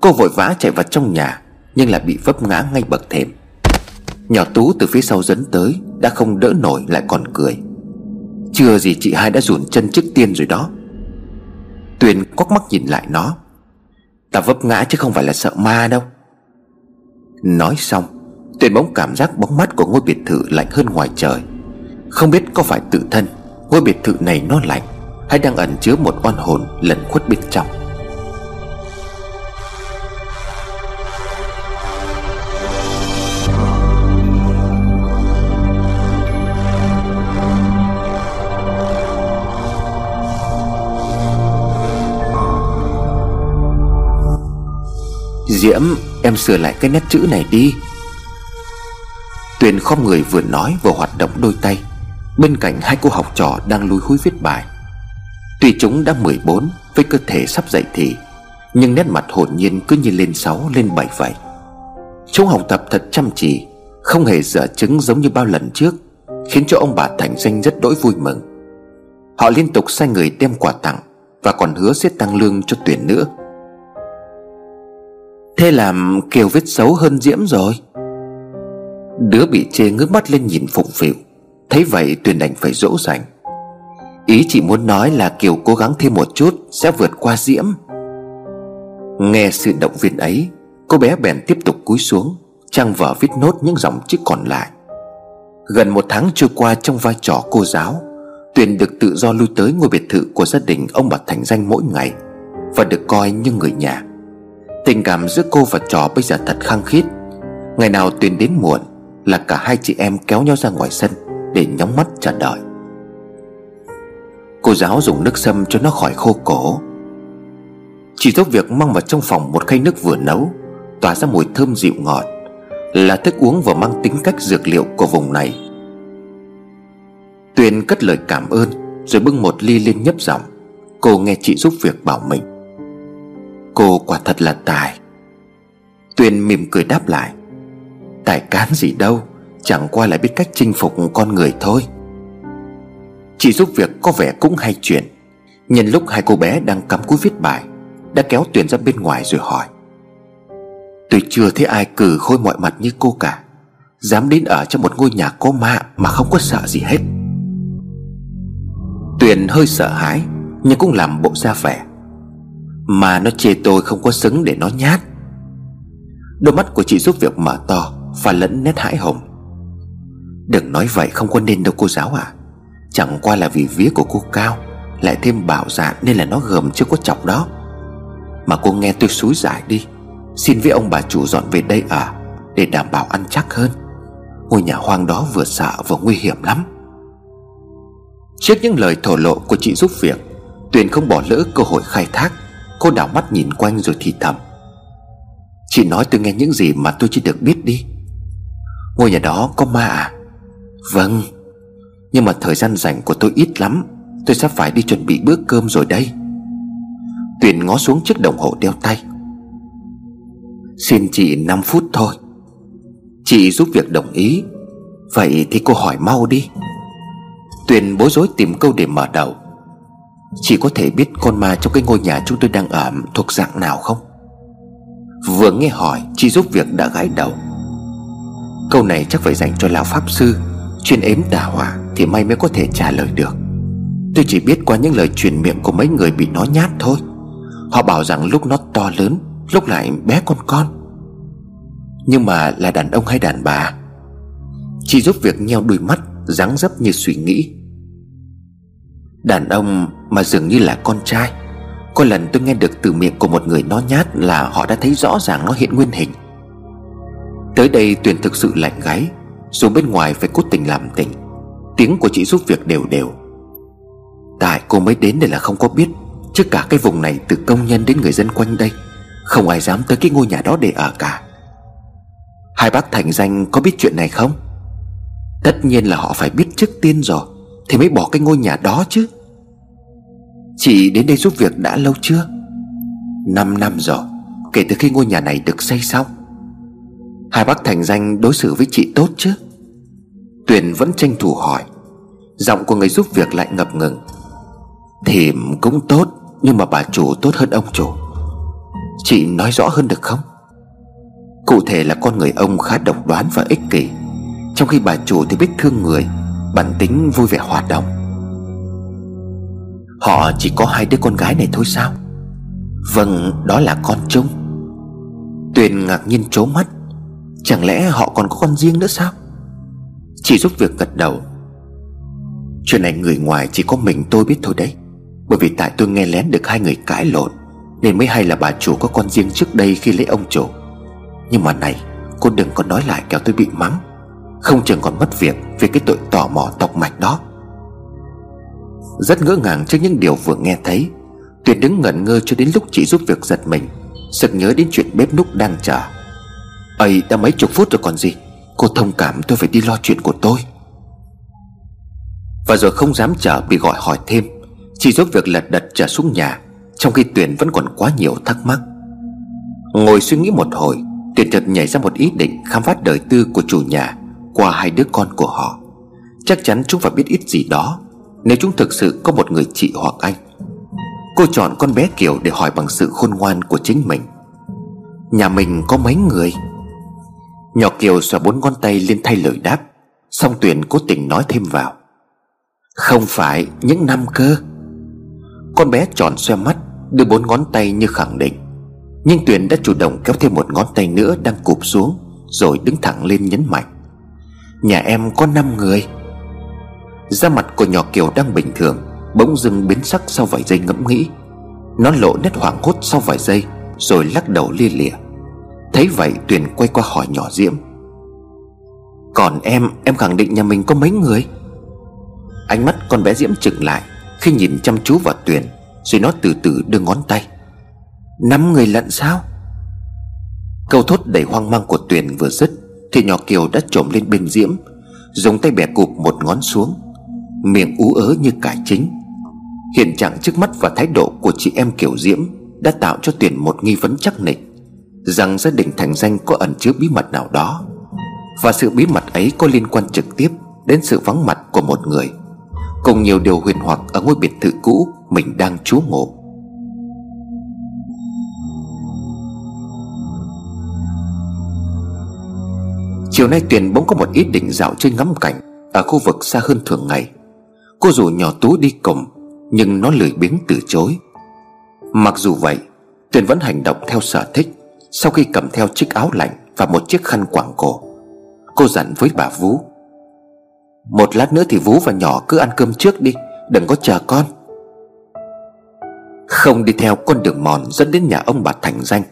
Cô vội vã chạy vào trong nhà, Nhưng lại bị vấp ngã ngay bậc thềm. Nhỏ Tú từ phía sau dẫn tới, Đã không đỡ nổi lại còn cười. Chưa gì chị hai đã rủn chân trước tiên rồi đó. Tuyền quắc mắt nhìn lại nó. Ta vấp ngã chứ không phải là sợ ma đâu. Nói xong, Tuyền bỗng cảm giác bóng mắt của ngôi biệt thự lạnh hơn ngoài trời. Không biết có phải tự thân, Ngôi biệt thự này nó lạnh, Hay đang ẩn chứa một oan hồn lẩn khuất bên trong. Diễm, Em sửa lại cái nét chữ này đi. Tuyền khom người vừa nói vừa hoạt động đôi tay. Bên cạnh hai cô học trò đang lùi húi viết bài. Tuy chúng đã 14 Với cơ thể sắp dậy thì, Nhưng nét mặt hồn nhiên cứ như lên 6 lên 7 vậy. Chúng học tập thật chăm chỉ, Không hề dở chứng giống như bao lần trước, Khiến cho ông bà Thành Danh rất đỗi vui mừng. Họ liên tục sai người đem quà tặng Và còn hứa sẽ tăng lương cho tuyển nữa. Thế làm Kiều viết xấu hơn Diễm rồi. Đứa bị chê ngước mắt lên nhìn phụng phịu. Thấy vậy Tuyền đành phải dỗ dành. Ý chị muốn nói là Kiều cố gắng thêm một chút Sẽ vượt qua Diễm. Nghe sự động viên ấy, Cô bé bèn tiếp tục cúi xuống, Trang vở viết nốt những dòng chữ còn lại. Gần một tháng trôi qua trong vai trò cô giáo, Tuyền được tự do lui tới ngôi biệt thự của gia đình ông bà Thành Danh mỗi ngày Và được coi như người nhà. Tình cảm giữa cô và trò bây giờ thật khăng khít. Ngày nào Tuyền đến muộn Là cả hai chị em kéo nhau ra ngoài sân Để nhóng mắt chờ đợi. Cô giáo dùng nước sâm cho nó khỏi khô cổ. Chỉ giúp việc mang vào trong phòng một khay nước vừa nấu, Tỏa ra mùi thơm dịu ngọt, Là thức uống và mang tính cách dược liệu của vùng này. Tuyền cất lời cảm ơn, Rồi bưng một ly lên nhấp giọng. Cô nghe chị giúp việc bảo mình. Cô quả thật là tài. Tuyền mỉm cười đáp lại. Tài cán gì đâu, Chẳng qua là biết cách chinh phục con người thôi. Chị giúp việc có vẻ cũng hay chuyện. Nhân lúc hai cô bé đang cắm cúi viết bài, Đã kéo Tuyền ra bên ngoài rồi hỏi. Tôi chưa thấy ai cử khôi mọi mặt như cô cả. Dám đến ở trong một ngôi nhà có ma Mà không có sợ gì hết. Tuyền hơi sợ hãi, Nhưng cũng làm bộ ra vẻ. Mà nó chê tôi không có xứng để nó nhát. Đôi mắt của chị giúp việc mở to Và lẫn nét hãi hùng. Đừng nói vậy, không có nên đâu cô giáo à Chẳng qua là vì vía của cô cao, Lại thêm bảo dạ nên là nó gầm chưa có chọc đó. Mà cô nghe tôi xúi giải đi, Xin với ông bà chủ dọn về đây ở, Để đảm bảo ăn chắc hơn. Ngôi nhà hoang đó vừa sợ vừa nguy hiểm lắm. Trước những lời thổ lộ của chị giúp việc, Tuyền không bỏ lỡ cơ hội khai thác. Cô đảo mắt nhìn quanh rồi thì thầm. Chị nói tôi nghe những gì mà tôi chỉ được biết đi. Ngôi nhà đó có ma à? Vâng. Nhưng mà thời gian rảnh của tôi ít lắm. Tôi sắp phải đi chuẩn bị bữa cơm rồi đây. Tuyền ngó xuống chiếc đồng hồ đeo tay. Xin chị 5 phút thôi. Chị giúp việc đồng ý. Vậy thì cô hỏi mau đi. Tuyền bối rối tìm câu để mở đầu. Chị có thể biết con ma trong cái ngôi nhà chúng tôi đang ở thuộc dạng nào không? Vừa nghe hỏi, Chị giúp việc đã gãi đầu. Câu này chắc phải dành cho lão pháp sư. Chuyên ếm tà hỏa Thì may mới có thể trả lời được. Tôi chỉ biết qua những lời truyền miệng của mấy người bị nó nhát thôi. Họ bảo rằng lúc nó to lớn, Lúc lại bé con con. Nhưng mà là đàn ông hay đàn bà? Chị giúp việc nheo đôi mắt, dáng dấp như suy nghĩ. Đàn ông mà dường như là con trai. Có lần tôi nghe được từ miệng của một người nó nhát Là họ đã thấy rõ ràng nó hiện nguyên hình. Tới đây Tuyền thực sự lạnh gáy Dù bên ngoài phải cố tình làm tình Tiếng của chị giúp việc đều đều. Tại cô mới đến đây là không có biết Chứ cả cái vùng này từ công nhân đến người dân quanh đây, Không ai dám tới cái ngôi nhà đó để ở cả. Hai bác Thành Danh có biết chuyện này không? Tất nhiên là họ phải biết trước tiên rồi. Thì mới bỏ cái ngôi nhà đó chứ. Chị đến đây giúp việc đã lâu chưa? Năm năm rồi, Kể từ khi ngôi nhà này được xây xong. Hai bác thành danh đối xử với chị tốt chứ. Tuyền vẫn tranh thủ hỏi, Giọng của người giúp việc lại ngập ngừng. Thì cũng tốt, Nhưng mà bà chủ tốt hơn ông chủ. Chị nói rõ hơn được không? Cụ thể là con người ông khá độc đoán và ích kỷ, Trong khi bà chủ thì biết thương người. Bản tính vui vẻ hoạt động. Họ chỉ có hai đứa con gái này thôi sao? Vâng đó là con chung Tuyền ngạc nhiên trố mắt. Chẳng lẽ họ còn có con riêng nữa sao? Chỉ giúp việc gật đầu. Chuyện này người ngoài chỉ có mình tôi biết thôi đấy. Bởi vì tại tôi nghe lén được hai người cãi lộn, Nên mới hay là bà chủ có con riêng trước đây khi lấy ông chủ. Nhưng mà này, Cô đừng có nói lại kéo tôi bị mắng. Không chừng còn mất việc Vì cái tội tò mò tộc mạch đó. Rất ngỡ ngàng trước những điều vừa nghe thấy Tuyệt đứng ngẩn ngơ cho đến lúc chị giúp việc giật mình, Sực nhớ đến chuyện bếp núc đang chờ. Ấy đã mấy chục phút rồi còn gì? Cô thông cảm tôi phải đi lo chuyện của tôi. Và rồi không dám chờ bị gọi hỏi thêm Chỉ giúp việc lật đật trở xuống nhà, Trong khi Tuyền vẫn còn quá nhiều thắc mắc. Ngồi suy nghĩ một hồi, Tuyền chợt nhảy ra một ý định khám phá đời tư của chủ nhà qua hai đứa con của họ. Chắc chắn chúng phải biết ít gì đó, Nếu chúng thực sự có một người chị hoặc anh. Cô chọn con bé Kiều để hỏi bằng sự khôn ngoan của chính mình. Nhà mình có mấy người? Nhỏ Kiều xòa bốn ngón tay lên thay lời đáp Xong Tuyền cố tình nói thêm vào. Không phải những năm cơ. Con bé tròn xoe mắt, Đưa bốn ngón tay như khẳng định. Nhưng Tuyền đã chủ động kéo thêm một ngón tay nữa Đang cụp xuống, Rồi đứng thẳng lên nhấn mạnh. Nhà em có năm người. Da mặt của nhỏ Kiều đang bình thường, Bỗng dưng biến sắc sau vài giây ngẫm nghĩ. Nó lộ nét hoảng hốt sau vài giây, Rồi lắc đầu lia lịa. Thấy vậy, Tuyền quay qua hỏi nhỏ Diễm. Còn em Em khẳng định nhà mình có mấy người? Ánh mắt con bé Diễm chừng lại, Khi nhìn chăm chú vào Tuyền, Rồi nó từ từ đưa ngón tay. Năm người lận sao? Câu thốt đầy hoang mang của Tuyền vừa dứt thì nhỏ Kiều đã trộm lên bên Diễm Dùng tay bẻ cụp một ngón xuống, Miệng ú ớ như cải chính. Hiện trạng trước mắt và thái độ của chị em Kiều Diễm Đã tạo cho Tuyền một nghi vấn chắc nịch, Rằng gia đình Thành Danh có ẩn chứa bí mật nào đó. Và sự bí mật ấy có liên quan trực tiếp Đến sự vắng mặt của một người, Cùng nhiều điều huyền hoặc ở ngôi biệt thự cũ Mình đang trú ngụ. Chiều nay Tuyền bỗng có một ý định dạo chơi ngắm cảnh Ở khu vực xa hơn thường ngày. Cô rủ nhỏ Tú đi cùng, Nhưng nó lười biếng từ chối. Mặc dù vậy, Tuyền vẫn hành động theo sở thích Sau khi cầm theo chiếc áo lạnh Và một chiếc khăn quàng cổ. Cô dặn với bà Vú, Một lát nữa thì Vú và nhỏ cứ ăn cơm trước đi, Đừng có chờ con. Không đi theo con đường mòn dẫn đến nhà ông bà Thành Danh,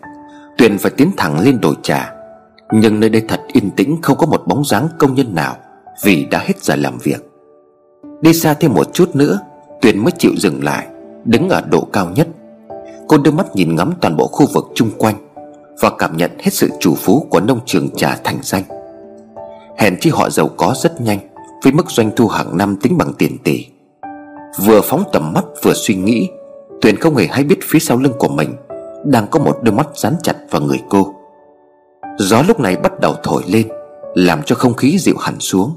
Tuyền phải tiến thẳng lên đồi trà. Nhưng nơi đây thật yên tĩnh, Không có một bóng dáng công nhân nào, Vì đã hết giờ làm việc. Đi xa thêm một chút nữa, Tuyền mới chịu dừng lại, Đứng ở độ cao nhất. Cô đưa mắt nhìn ngắm toàn bộ khu vực chung quanh Và cảm nhận hết sự chủ phú của nông trường trà thành danh. Hèn chi họ giàu có rất nhanh, Với mức doanh thu hàng năm tính bằng tiền tỷ. Vừa phóng tầm mắt, vừa suy nghĩ, Tuyền không hề hay biết phía sau lưng của mình Đang có một đôi mắt dán chặt vào người cô. Gió lúc này bắt đầu thổi lên, Làm cho không khí dịu hẳn xuống.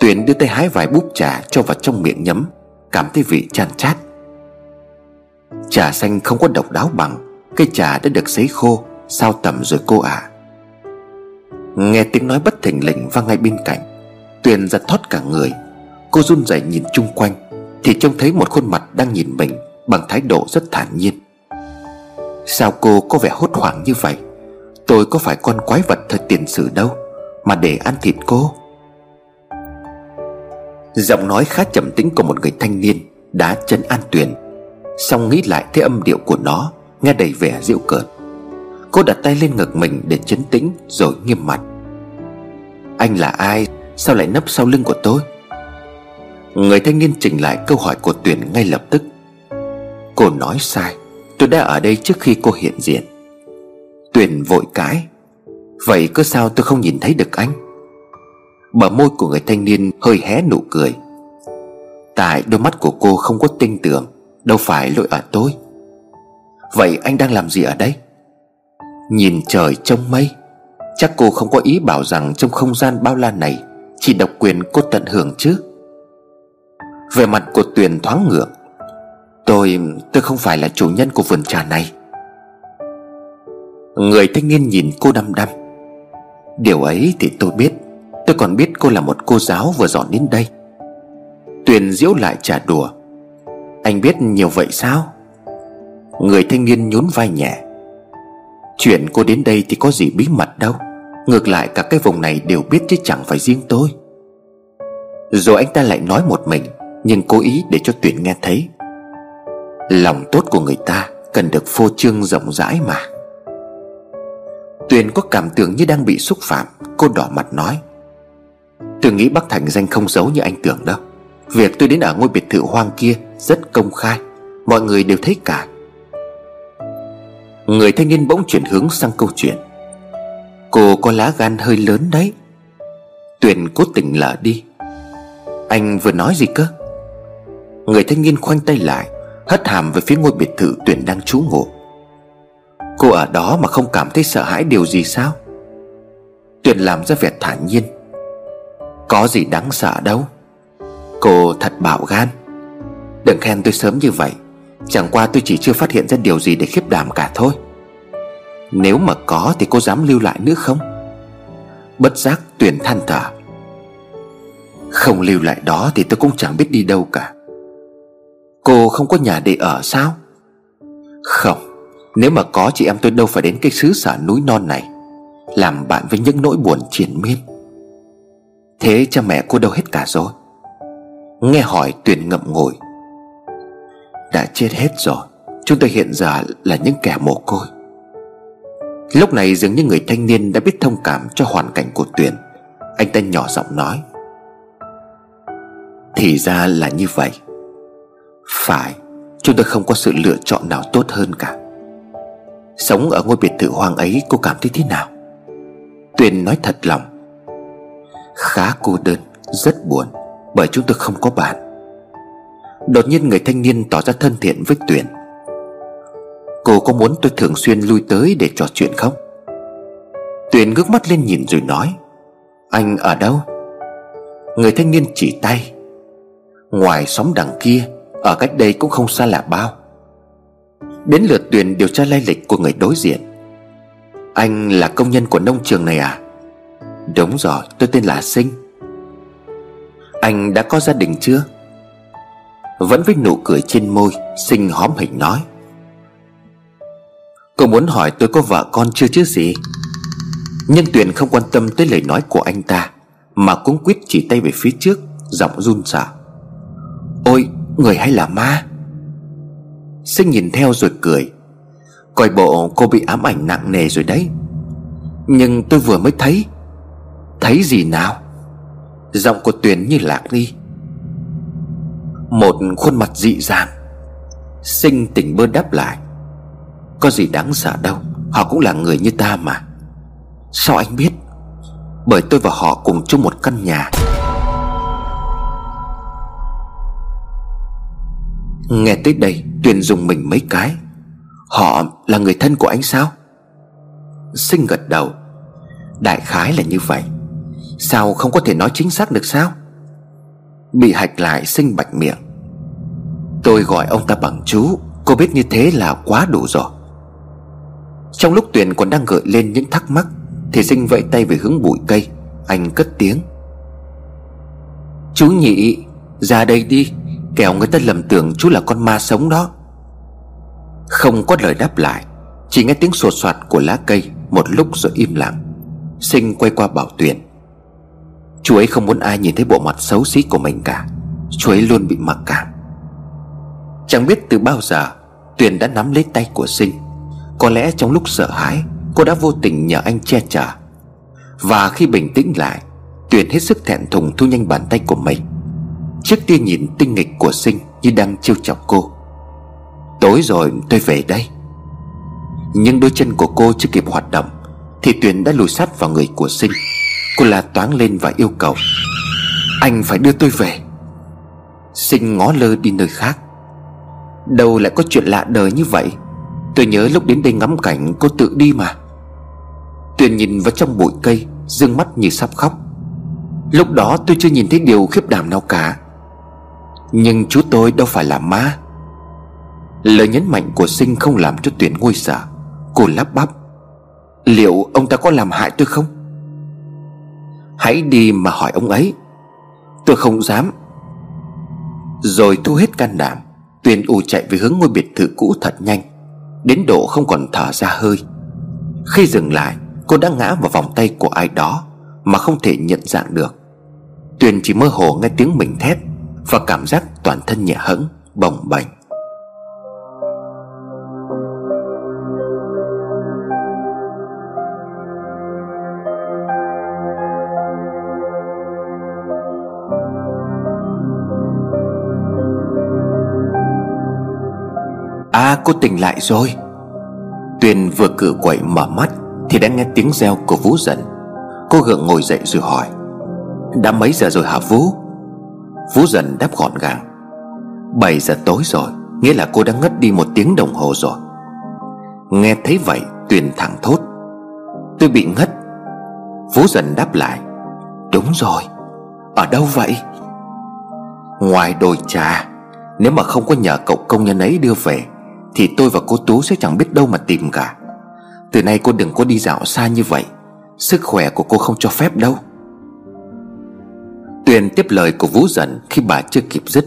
Tuyền đưa tay hái vài búp trà cho vào trong miệng nhấm, Cảm thấy vị chan chát. Trà xanh không có độc đáo bằng, Cây trà đã được sấy khô, Sao tầm rồi cô ạ? À. Nghe tiếng nói bất thình lình vang ngay bên cạnh, Tuyền giật thoát cả người. Cô run rẩy nhìn chung quanh, Thì trông thấy một khuôn mặt đang nhìn mình Bằng thái độ rất thản nhiên. Sao cô có vẻ hốt hoảng như vậy? Tôi có phải con quái vật thời tiền sử đâu, Mà để ăn thịt cô. Giọng nói khá trầm tĩnh của một người thanh niên Đã chân an Tuyền. Xong nghĩ lại thế âm điệu của nó Nghe đầy vẻ diệu cợt. Cô đặt tay lên ngực mình để chấn tĩnh Rồi nghiêm mặt. Anh là ai? Sao lại nấp sau lưng của tôi? Người thanh niên chỉnh lại câu hỏi của Tuyền ngay lập tức. Cô nói sai, Tôi đã ở đây trước khi cô hiện diện. Tuyền vội cãi. Vậy cơ sao tôi không nhìn thấy được anh? Bờ môi của người thanh niên hơi hé nụ cười. Tại đôi mắt của cô không có tinh tưởng Đâu phải lỗi ở tôi. Vậy anh đang làm gì ở đây? Nhìn trời trong mây, Chắc cô không có ý bảo rằng Trong không gian bao la này Chỉ độc quyền cô tận hưởng chứ? Về mặt của Tuyền thoáng ngược Tôi Tôi không phải là chủ nhân của vườn trà này. Người thanh niên nhìn cô đăm đăm. Điều ấy thì tôi biết. Tôi còn biết cô là một cô giáo vừa dọn đến đây. Tuyền diễu lại trả đùa. Anh biết nhiều vậy sao? Người thanh niên nhún vai nhẹ. Chuyện cô đến đây thì có gì bí mật đâu. Ngược lại cả cái vùng này đều biết chứ chẳng phải riêng tôi. Rồi anh ta lại nói một mình, Nhưng cố ý để cho Tuyền nghe thấy. Lòng tốt của người ta Cần được phô trương rộng rãi mà. Tuyền có cảm tưởng như đang bị xúc phạm. Cô đỏ mặt nói. Tôi nghĩ bác Thành danh không giấu như anh tưởng đâu. Việc tôi đến ở ngôi biệt thự hoang kia Rất công khai. Mọi người đều thấy cả. Người thanh niên bỗng chuyển hướng sang câu chuyện. Cô có lá gan hơi lớn đấy. Tuyền cố tình lỡ đi. Anh vừa nói gì cơ? Người thanh niên khoanh tay lại, Hất hàm về phía ngôi biệt thự Tuyền đang trú ngụ. Cô ở đó mà không cảm thấy sợ hãi điều gì sao? Tuyền làm ra vẻ thản nhiên. Có gì đáng sợ đâu. Cô thật bạo gan. Đừng khen tôi sớm như vậy. Chẳng qua tôi chỉ chưa phát hiện ra điều gì để khiếp đảm cả thôi. Nếu mà có thì cô dám lưu lại nữa không? Bất giác Tuyền than thở. Không lưu lại đó thì tôi cũng chẳng biết đi đâu cả. Cô không có nhà để ở sao? Không. Nếu mà có chị em tôi đâu phải đến cái xứ sở núi non này, Làm bạn với những nỗi buồn triền miên. Thế cha mẹ cô đâu hết cả rồi. Nghe hỏi Tuyền ngậm ngùi. Đã chết hết rồi, Chúng tôi hiện giờ là những kẻ mồ côi. Lúc này dường như người thanh niên đã biết thông cảm cho hoàn cảnh của Tuyền. Anh ta nhỏ giọng nói. Thì ra là như vậy. Phải, Chúng tôi không có sự lựa chọn nào tốt hơn cả. Sống ở ngôi biệt thự hoang ấy cô cảm thấy thế nào? Tuyền nói thật lòng. Khá cô đơn, Rất buồn, Bởi chúng tôi không có bạn. Đột nhiên người thanh niên tỏ ra thân thiện với Tuyền. Cô có muốn tôi thường xuyên lui tới để trò chuyện không? Tuyền ngước mắt lên nhìn rồi nói. Anh ở đâu? Người thanh niên chỉ tay. Ngoài xóm đằng kia, Ở cách đây cũng không xa lạ bao. Đến lượt Tuyền điều tra lai lịch của người đối diện. Anh là công nhân của nông trường này à? Đúng rồi, tôi tên là Sinh. Anh đã có gia đình chưa? Vẫn với nụ cười trên môi, Sinh hóm hình nói. Cô muốn hỏi tôi có vợ con chưa chứ gì? Nhưng Tuyền không quan tâm tới lời nói của anh ta, Mà cũng quyết chỉ tay về phía trước, Giọng run sợ. Ôi, người hay là ma? Sinh nhìn theo rồi cười. Coi bộ cô bị ám ảnh nặng nề rồi đấy. Nhưng tôi vừa mới thấy. Thấy gì nào? Giọng của Tuyền như lạc đi. Một khuôn mặt dị dạng. Sinh tỉnh bơ đáp lại. Có gì đáng sợ đâu, Họ cũng là người như ta mà. Sao anh biết? Bởi tôi và họ cùng chung một căn nhà. Nghe tới đây, Tuyền dùng mình mấy cái. Họ là người thân của anh sao? Sinh gật đầu. Đại khái là như vậy. Sao không có thể nói chính xác được sao? Bị hạch lại sinh bạch miệng. Tôi gọi ông ta bằng chú. Cô biết như thế là quá đủ rồi. Trong lúc Tuyền còn đang gợi lên những thắc mắc, Thì sinh vẫy tay về hướng bụi cây. Anh cất tiếng. Chú nhị, Ra đây đi. Kẻo người ta lầm tưởng chú là con ma sống đó. Không có lời đáp lại, Chỉ nghe tiếng sột soạt của lá cây Một lúc rồi im lặng, Sinh quay qua bảo Tuyền. Chú ấy không muốn ai nhìn thấy bộ mặt xấu xí của mình cả, Chú ấy luôn bị mặc cảm. Chẳng biết từ bao giờ, Tuyền đã nắm lấy tay của Sinh. Có lẽ trong lúc sợ hãi, Cô đã vô tình nhờ anh che chở. Và khi bình tĩnh lại, Tuyền hết sức thẹn thùng thu nhanh bàn tay của mình. Trước tia nhìn tinh nghịch của Sinh Như đang trêu chọc cô. Tối rồi tôi về đây. Nhưng đôi chân của cô chưa kịp hoạt động, Thì Tuyền đã lùi sát vào người của Sinh. Cô la toáng lên và yêu cầu, Anh phải đưa tôi về. Sinh ngó lơ đi nơi khác. Đâu lại có chuyện lạ đời như vậy? Tôi nhớ lúc đến đây ngắm cảnh cô tự đi mà. Tuyền nhìn vào trong bụi cây, Dương mắt như sắp khóc. Lúc đó tôi chưa nhìn thấy điều khiếp đảm nào cả. Nhưng chú tôi đâu phải là ma Lời nhấn mạnh của sinh không làm cho tuyển ngôi sợ Cô lắp bắp, Liệu ông ta có làm hại tôi không? Hãy đi mà hỏi ông ấy. Tôi không dám. Rồi thu hết can đảm, Tuyền ù chạy về hướng ngôi biệt thự cũ thật nhanh, Đến độ không còn thở ra hơi. Khi dừng lại, Cô đã ngã vào vòng tay của ai đó Mà không thể nhận dạng được. Tuyền chỉ mơ hồ nghe tiếng mình thét. Và cảm giác toàn thân nhẹ hẫng, Bồng bềnh. À cô tỉnh lại rồi. Tuyền vừa cử quậy mở mắt Thì đã nghe tiếng reo của Vũ dần Cô gượng ngồi dậy rồi hỏi, Đã mấy giờ rồi hả Vũ Vũ dần đáp gọn gàng. 7 giờ tối rồi, Nghĩa là cô đã ngất đi một tiếng đồng hồ rồi. Nghe thấy vậy, Tuyền thẳng thốt. Tôi bị ngất. Vũ dần đáp lại. Đúng rồi. Ở đâu vậy? Ngoài đồi trà. Nếu mà không có nhờ cậu công nhân ấy đưa về, thì tôi và cô Tú sẽ chẳng biết đâu mà tìm cả. Từ nay cô đừng có đi dạo xa như vậy. Sức khỏe của cô không cho phép đâu. Tuyền tiếp lời của Vũ dần khi bà chưa kịp dứt.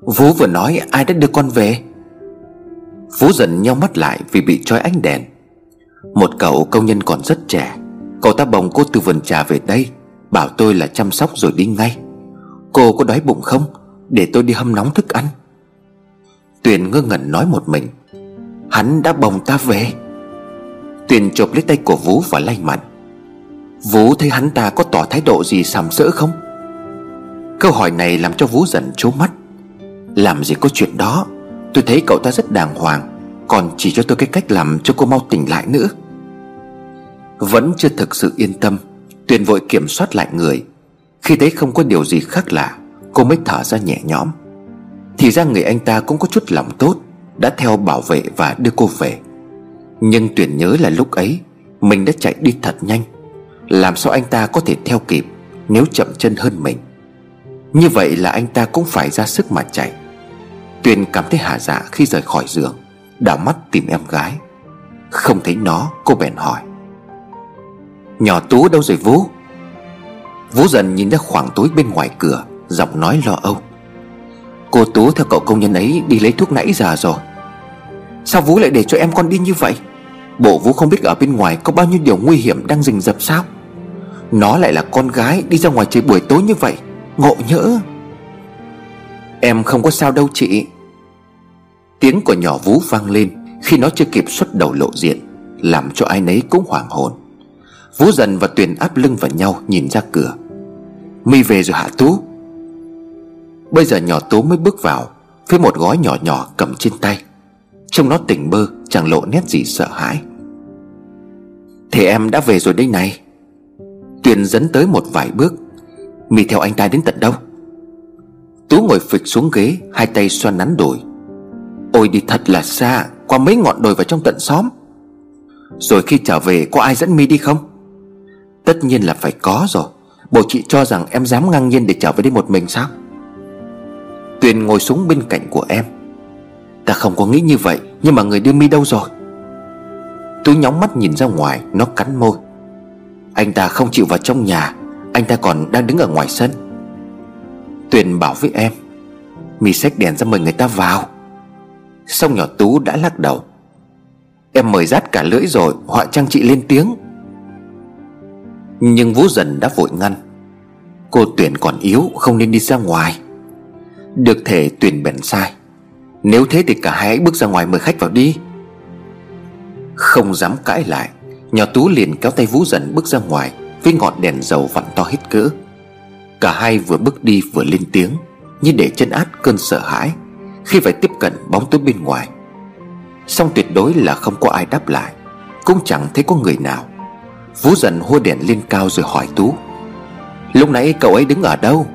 Vũ vừa nói ai đã đưa con về? Vũ dần nhau mắt lại vì bị trói ánh đèn. Một cậu công nhân còn rất trẻ, Cậu ta bồng cô từ vườn trà về đây, Bảo tôi là chăm sóc rồi đi ngay. Cô có đói bụng không? Để tôi đi hâm nóng thức ăn. Tuyền ngơ ngẩn nói một mình. Hắn đã bồng ta về. Tuyền chộp lấy tay của Vũ và lay mạnh Vũ thấy hắn ta có tỏ thái độ gì sàm sỡ không? Câu hỏi này làm cho Vũ dần trố mắt. Làm gì có chuyện đó? Tôi thấy cậu ta rất đàng hoàng, Còn chỉ cho tôi cái cách làm cho cô mau tỉnh lại nữa. Vẫn chưa thực sự yên tâm, Tuyền vội kiểm soát lại người. Khi thấy không có điều gì khác lạ, Cô mới thở ra nhẹ nhõm. Thì ra người anh ta cũng có chút lòng tốt, Đã theo bảo vệ và đưa cô về. Nhưng Tuyền nhớ là lúc ấy, Mình đã chạy đi thật nhanh. Làm sao anh ta có thể theo kịp Nếu chậm chân hơn mình? Như vậy là anh ta cũng phải ra sức mà chạy. Tuyền cảm thấy hạ dạ khi rời khỏi giường, Đảo mắt tìm em gái. Không thấy nó, cô bèn hỏi. Nhỏ Tú đâu rồi Vũ? Vũ dần nhìn ra khoảng tối bên ngoài cửa, Giọng nói lo âu. Cô Tú theo cậu công nhân ấy đi lấy thuốc nãy giờ rồi. Sao Vũ lại để cho em con đi như vậy? Bộ Vũ không biết ở bên ngoài Có bao nhiêu điều nguy hiểm đang rình rập sao? Nó lại là con gái Đi ra ngoài chơi buổi tối như vậy. Ngộ nhỡ. Em không có sao đâu chị. Tiếng của nhỏ Vũ vang lên Khi nó chưa kịp xuất đầu lộ diện, Làm cho ai nấy cũng hoảng hồn. Vũ dần và Tuyền áp lưng vào nhau Nhìn ra cửa. Mi về rồi hả Tú? Bây giờ nhỏ Tú mới bước vào, Với một gói nhỏ nhỏ cầm trên tay. Trông nó tỉnh bơ, Chẳng lộ nét gì sợ hãi. Thế em đã về rồi đây này. Tuyền dẫn tới một vài bước Mi theo anh ta đến tận đâu? Tú ngồi phịch xuống ghế, Hai tay xoan nắn đùi. Ôi đi thật là xa, Qua mấy ngọn đồi vào trong tận xóm. Rồi khi trở về, có ai dẫn mi đi không? Tất nhiên là phải có rồi. Bộ chị cho rằng em dám ngang nhiên để trở về đây một mình sao? Tuyền ngồi xuống bên cạnh của em. Ta không có nghĩ như vậy, Nhưng mà người đưa mi đâu rồi? Tú nhóng mắt nhìn ra ngoài, Nó cắn môi. Anh ta không chịu vào trong nhà. Anh ta còn đang đứng ở ngoài sân. Tuyền bảo với em mì xách đèn ra mời người ta vào. Xong nhỏ Tú đã lắc đầu. Em mời rát cả lưỡi rồi, Họa trang trị lên tiếng. Nhưng Vũ dần đã vội ngăn. Cô Tuyển còn yếu, Không nên đi ra ngoài. Được thể Tuyển bèn sai. Nếu thế thì cả hai hãy bước ra ngoài mời khách vào đi. Không dám cãi lại, Nhỏ Tú liền kéo tay Vũ dần bước ra ngoài. Với ngọn đèn dầu vặn to hết cỡ. Cả hai vừa bước đi vừa lên tiếng, Như để chân át cơn sợ hãi, Khi phải tiếp cận bóng tối bên ngoài. Song tuyệt đối là không có ai đáp lại, Cũng chẳng thấy có người nào. Vũ dần hua đèn lên cao rồi hỏi Tú. Lúc nãy cậu ấy đứng ở đâu?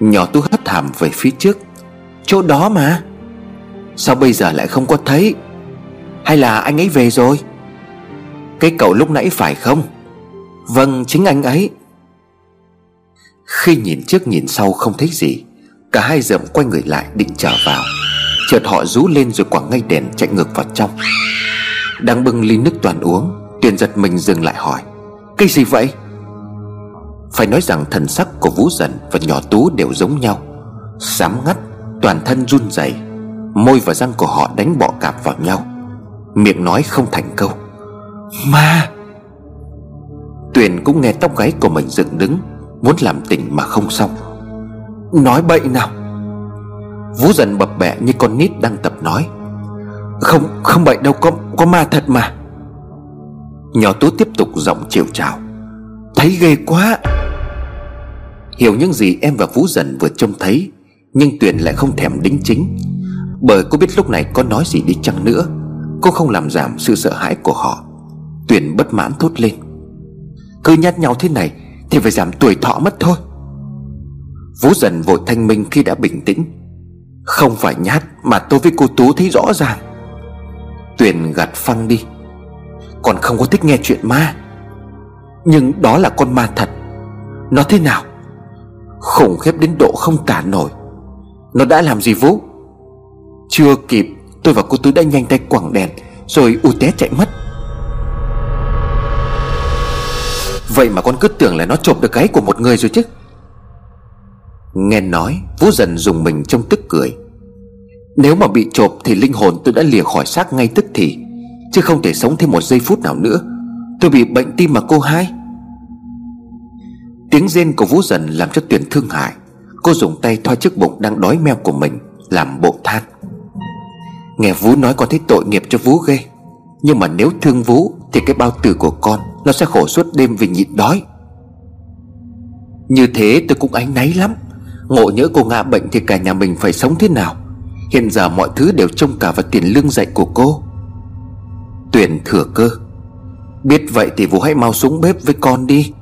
Nhỏ Tú hất hàm về phía trước. Chỗ đó mà. Sao bây giờ lại không có thấy? Hay là anh ấy về rồi? Cái cậu lúc nãy phải không? Vâng chính anh ấy. Khi nhìn trước nhìn sau không thấy gì, Cả hai dậm quay người lại định trở vào. Chợt họ rú lên rồi quẳng ngay đèn chạy ngược vào trong. Đang bưng ly nước toàn uống, Tuyền giật mình dừng lại hỏi, Cái gì vậy? Phải nói rằng thần sắc của Vũ Dần và nhỏ Tú đều giống nhau. Sám ngắt, Toàn thân run rẩy, Môi và răng của họ đánh bọ cạp vào nhau. Miệng nói không thành câu, Ma! Tuyền cũng nghe tóc gáy của mình dựng đứng Muốn làm tỉnh mà không xong. Nói bậy nào? Vũ dần bập bẹ như con nít đang tập nói. Không không bậy đâu có, có ma thật mà. Nhỏ tú tiếp tục giọng chiều chào. Thấy ghê quá. Hiểu những gì em và Vũ dần vừa trông thấy Nhưng Tuyền lại không thèm đính chính. Bởi cô biết lúc này có nói gì đi chăng nữa Cô không làm giảm sự sợ hãi của họ. Tuyền bất mãn thốt lên. Cứ nhát nhau thế này Thì phải giảm tuổi thọ mất thôi. Vũ dần vội thanh minh khi đã bình tĩnh. Không phải nhát Mà tôi với cô Tú thấy rõ ràng. Tuyền gạt phăng đi. Còn không có thích nghe chuyện ma. Nhưng đó là con ma thật. Nó thế nào? Khủng khiếp đến độ không tả nổi. Nó đã làm gì Vũ Chưa kịp, Tôi và cô Tú đã nhanh tay quẳng đèn, Rồi u té chạy mất. Vậy mà con cứ tưởng là nó trộm được cái của một người rồi chứ. Nghe nói, Vũ dần dùng mình trong tức cười. Nếu mà bị trộm thì linh hồn tôi đã lìa khỏi xác ngay tức thì, Chứ không thể sống thêm một giây phút nào nữa. Tôi bị bệnh tim mà cô hai. Tiếng rên của Vũ dần làm cho Tuyển thương hại. Cô dùng tay thoa chiếc bụng đang đói meo của mình, Làm bộ than. Nghe Vũ nói con thấy tội nghiệp cho Vũ ghê. Nhưng mà nếu thương Vũ thì cái bao tử của con Nó sẽ khổ suốt đêm vì nhịn đói. Như thế tôi cũng ánh náy lắm. Ngộ nhỡ cô ngã bệnh thì cả nhà mình phải sống thế nào? Hiện giờ mọi thứ đều trông cả vào tiền lương dạy của cô. Tuyển thừa cơ. Biết vậy thì Vũ hãy mau xuống bếp với con đi.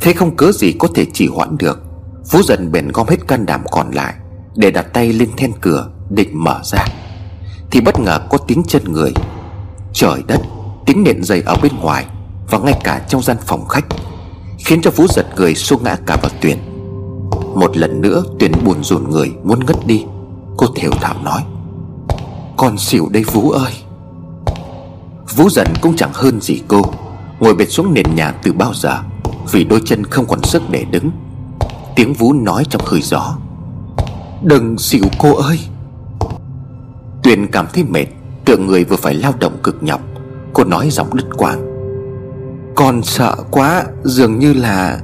Thế không cớ gì có thể chỉ hoãn được. Phú dần bèn gom hết can đảm còn lại Để đặt tay lên then cửa, Định mở ra. Thì bất ngờ có tiếng chân người. Trời đất Tiếng nện dày ở bên ngoài Và ngay cả trong gian phòng khách, Khiến cho Phú giật người xô ngã cả vào Tuyền. Một lần nữa, Tuyền buồn rùn người, muốn ngất đi. Cô thều thảo nói, Con xỉu đây Vũ ơi. Vũ dần cũng chẳng hơn gì cô, Ngồi bệt xuống nền nhà từ bao giờ, Vì đôi chân không còn sức để đứng. Tiếng Vũ nói trong hơi gió, Đừng xỉu cô ơi. Tuyền cảm thấy mệt Tựa người vừa phải lao động cực nhọc. Cô nói giọng đứt quãng. Con sợ quá, Dường như là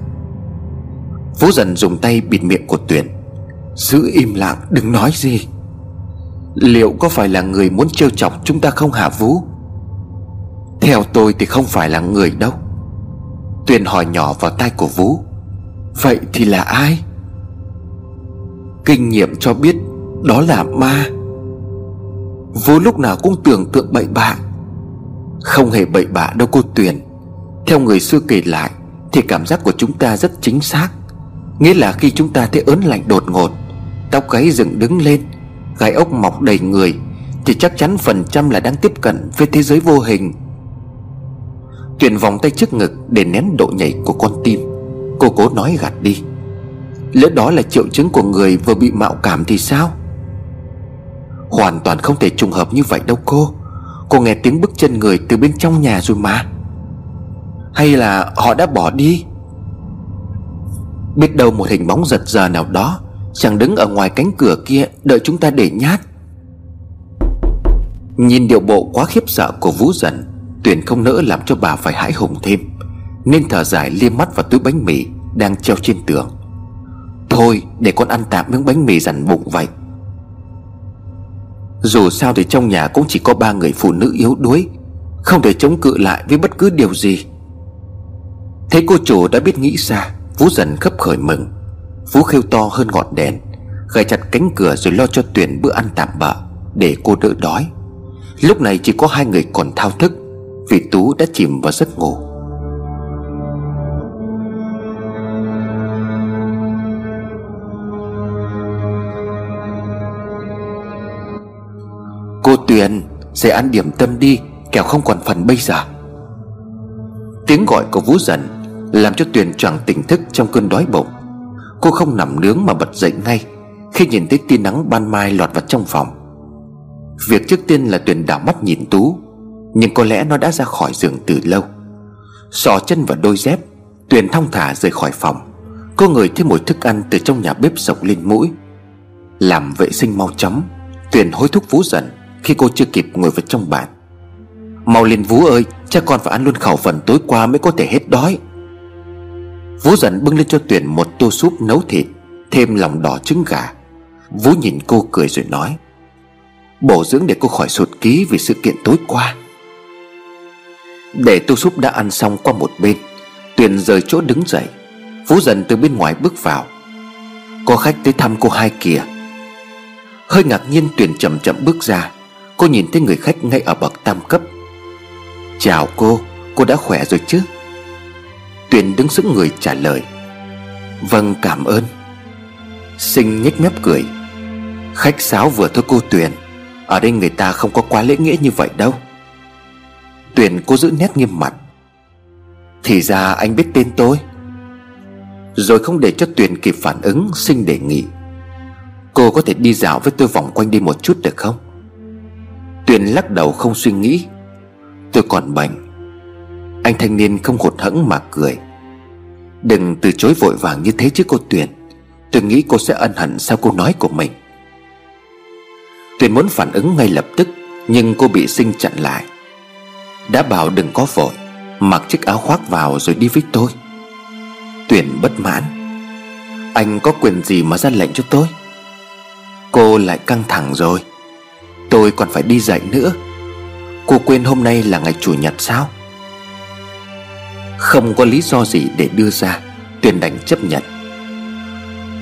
Vũ dần dùng tay bịt miệng của Tuyền. Giữ im lặng, đừng nói gì. Liệu có phải là người muốn trêu chọc chúng ta không hả Vũ Theo tôi thì không phải là người đâu. Tuyền hỏi nhỏ vào tai của Vũ Vậy thì là ai? Kinh nghiệm cho biết Đó là ma vô lúc nào cũng tưởng tượng bậy bạ. Không hề bậy bạ đâu cô Tuyền. Theo người xưa kể lại, Thì cảm giác của chúng ta rất chính xác. Nghĩa là khi chúng ta thấy ớn lạnh đột ngột, Tóc gáy dựng đứng lên, Gai ốc mọc đầy người, Thì chắc chắn phần trăm là đang tiếp cận Với thế giới vô hình. Tuyền vòng tay trước ngực Để nén độ nhảy của con tim. Cô cố nói gạt đi. Lỡ đó là triệu chứng của người vừa bị mạo cảm thì sao? Hoàn toàn không thể trùng hợp như vậy đâu cô. Cô nghe tiếng bước chân người từ bên trong nhà rồi mà. Hay là họ đã bỏ đi? Biết đâu một hình bóng giật giờ nào đó Chẳng đứng ở ngoài cánh cửa kia Đợi chúng ta để nhát. Nhìn điệu bộ quá khiếp sợ của Vũ dần Tuyền không nỡ làm cho bà phải hãi hùng thêm, Nên thở dài liêm mắt vào túi bánh mì Đang treo trên tường. Thôi, để con ăn tạm miếng bánh mì dằn bụng vậy. Dù sao thì trong nhà cũng chỉ có ba người phụ nữ yếu đuối, Không thể chống cự lại với bất cứ điều gì. Thấy cô chủ đã biết nghĩ xa Vũ dần khấp khởi mừng. Vũ khêu to hơn ngọn đèn, Gài chặt cánh cửa rồi lo cho Tuyển bữa ăn tạm bợ Để cô đỡ đói. Lúc này chỉ có hai người còn thao thức Vì Tú đã chìm vào giấc ngủ. Tuyền Sẽ ăn điểm tâm đi, Kẻo không còn phần bây giờ. Tiếng gọi của Vũ dần Làm cho Tuyền choàng tỉnh thức trong cơn đói bụng. Cô không nằm nướng mà bật dậy ngay, Khi nhìn thấy tia nắng ban mai lọt vào trong phòng. Việc trước tiên là Tuyền đảo mắt nhìn Tú, Nhưng có lẽ nó đã ra khỏi giường từ lâu. Sò chân vào đôi dép, Tuyền thong thả rời khỏi phòng. Cô ngửi thấy mùi thức ăn từ trong nhà bếp sộc lên mũi. Làm vệ sinh mau chóng, Tuyền hối thúc Vũ dần. Khi cô chưa kịp ngồi vào trong bàn. Mau lên vú ơi, Cha con phải ăn luôn khẩu phần tối qua mới có thể hết đói. Vú dần bưng lên cho Tuyền một tô súp nấu thịt, Thêm lòng đỏ trứng gà. Vú nhìn cô cười rồi nói, Bổ dưỡng để cô khỏi sụt ký vì sự kiện tối qua. Để tô súp đã ăn xong qua một bên, Tuyền rời chỗ đứng dậy. Vú dần từ bên ngoài bước vào. Có khách tới thăm cô hai kìa. Hơi ngạc nhiên, Tuyền chậm chậm bước ra. Cô nhìn thấy người khách ngay ở bậc tam cấp. Chào cô Cô đã khỏe rồi chứ? Tuyền đứng sững người trả lời. Vâng cảm ơn. Sinh nhếch mép cười. Khách sáo vừa thôi cô Tuyền. Ở đây người ta không có quá lễ nghĩa như vậy đâu. Tuyền cô giữ nét nghiêm mặt. Thì ra anh biết tên tôi. Rồi không để cho Tuyền kịp phản ứng, Sinh đề nghị. Cô có thể đi dạo với tôi vòng quanh đi một chút được không? Tuyền lắc đầu không suy nghĩ. Tôi còn bệnh. Anh thanh niên không hụt hẫng mà cười. Đừng từ chối vội vàng như thế chứ cô Tuyền. Tôi nghĩ cô sẽ ân hận sau câu nói của mình. Tuyền muốn phản ứng ngay lập tức, Nhưng cô bị sinh chặn lại. Đã bảo đừng có vội, Mặc chiếc áo khoác vào rồi đi với tôi. Tuyền bất mãn. Anh có quyền gì mà ra lệnh cho tôi? Cô lại căng thẳng rồi. Tôi còn phải đi dạy nữa. Cô quên hôm nay là ngày chủ nhật sao? Không có lý do gì để đưa ra. Tuyền đành chấp nhận.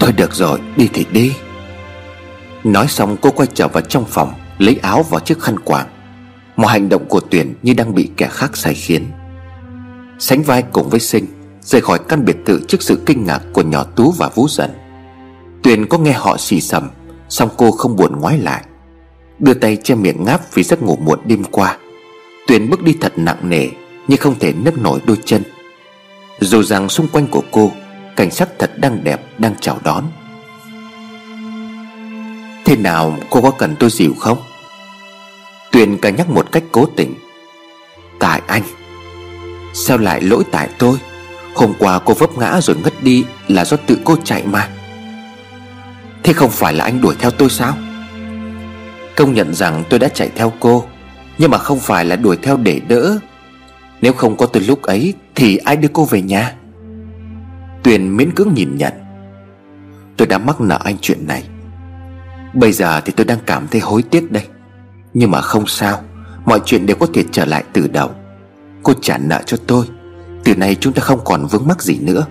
Thôi được rồi, đi thì đi. Nói xong, cô quay trở vào trong phòng, Lấy áo vào chiếc khăn quàng. Mọi hành động của Tuyền như đang bị kẻ khác sai khiến. Sánh vai cùng với Sinh, Rời khỏi căn biệt thự trước sự kinh ngạc của nhỏ Tú và Vũ Dần. Tuyền có nghe họ xì xầm Xong cô không buồn ngoái lại. Đưa tay che miệng ngáp vì giấc ngủ muộn đêm qua. Tuyền bước đi thật nặng nề, Nhưng không thể nấc nổi đôi chân. Dù rằng xung quanh của cô, Cảnh sắc thật đang đẹp, đang chào đón. Thế nào, cô có cần tôi dịu không? Tuyền cả nhắc một cách cố tình. Tại anh. Sao lại lỗi tại tôi? Hôm qua cô vấp ngã rồi ngất đi Là do tự cô chạy mà. Thế không phải là anh đuổi theo tôi sao? Công nhận rằng tôi đã chạy theo cô, Nhưng mà không phải là đuổi theo để đỡ. Nếu không có từ lúc ấy, Thì ai đưa cô về nhà? Tuyền miễn cưỡng nhìn nhận. Tôi đã mắc nợ anh chuyện này. Bây giờ thì tôi đang cảm thấy hối tiếc đây. Nhưng mà không sao, Mọi chuyện đều có thể trở lại từ đầu. Cô trả nợ cho tôi, Từ nay chúng ta không còn vướng mắc gì nữa.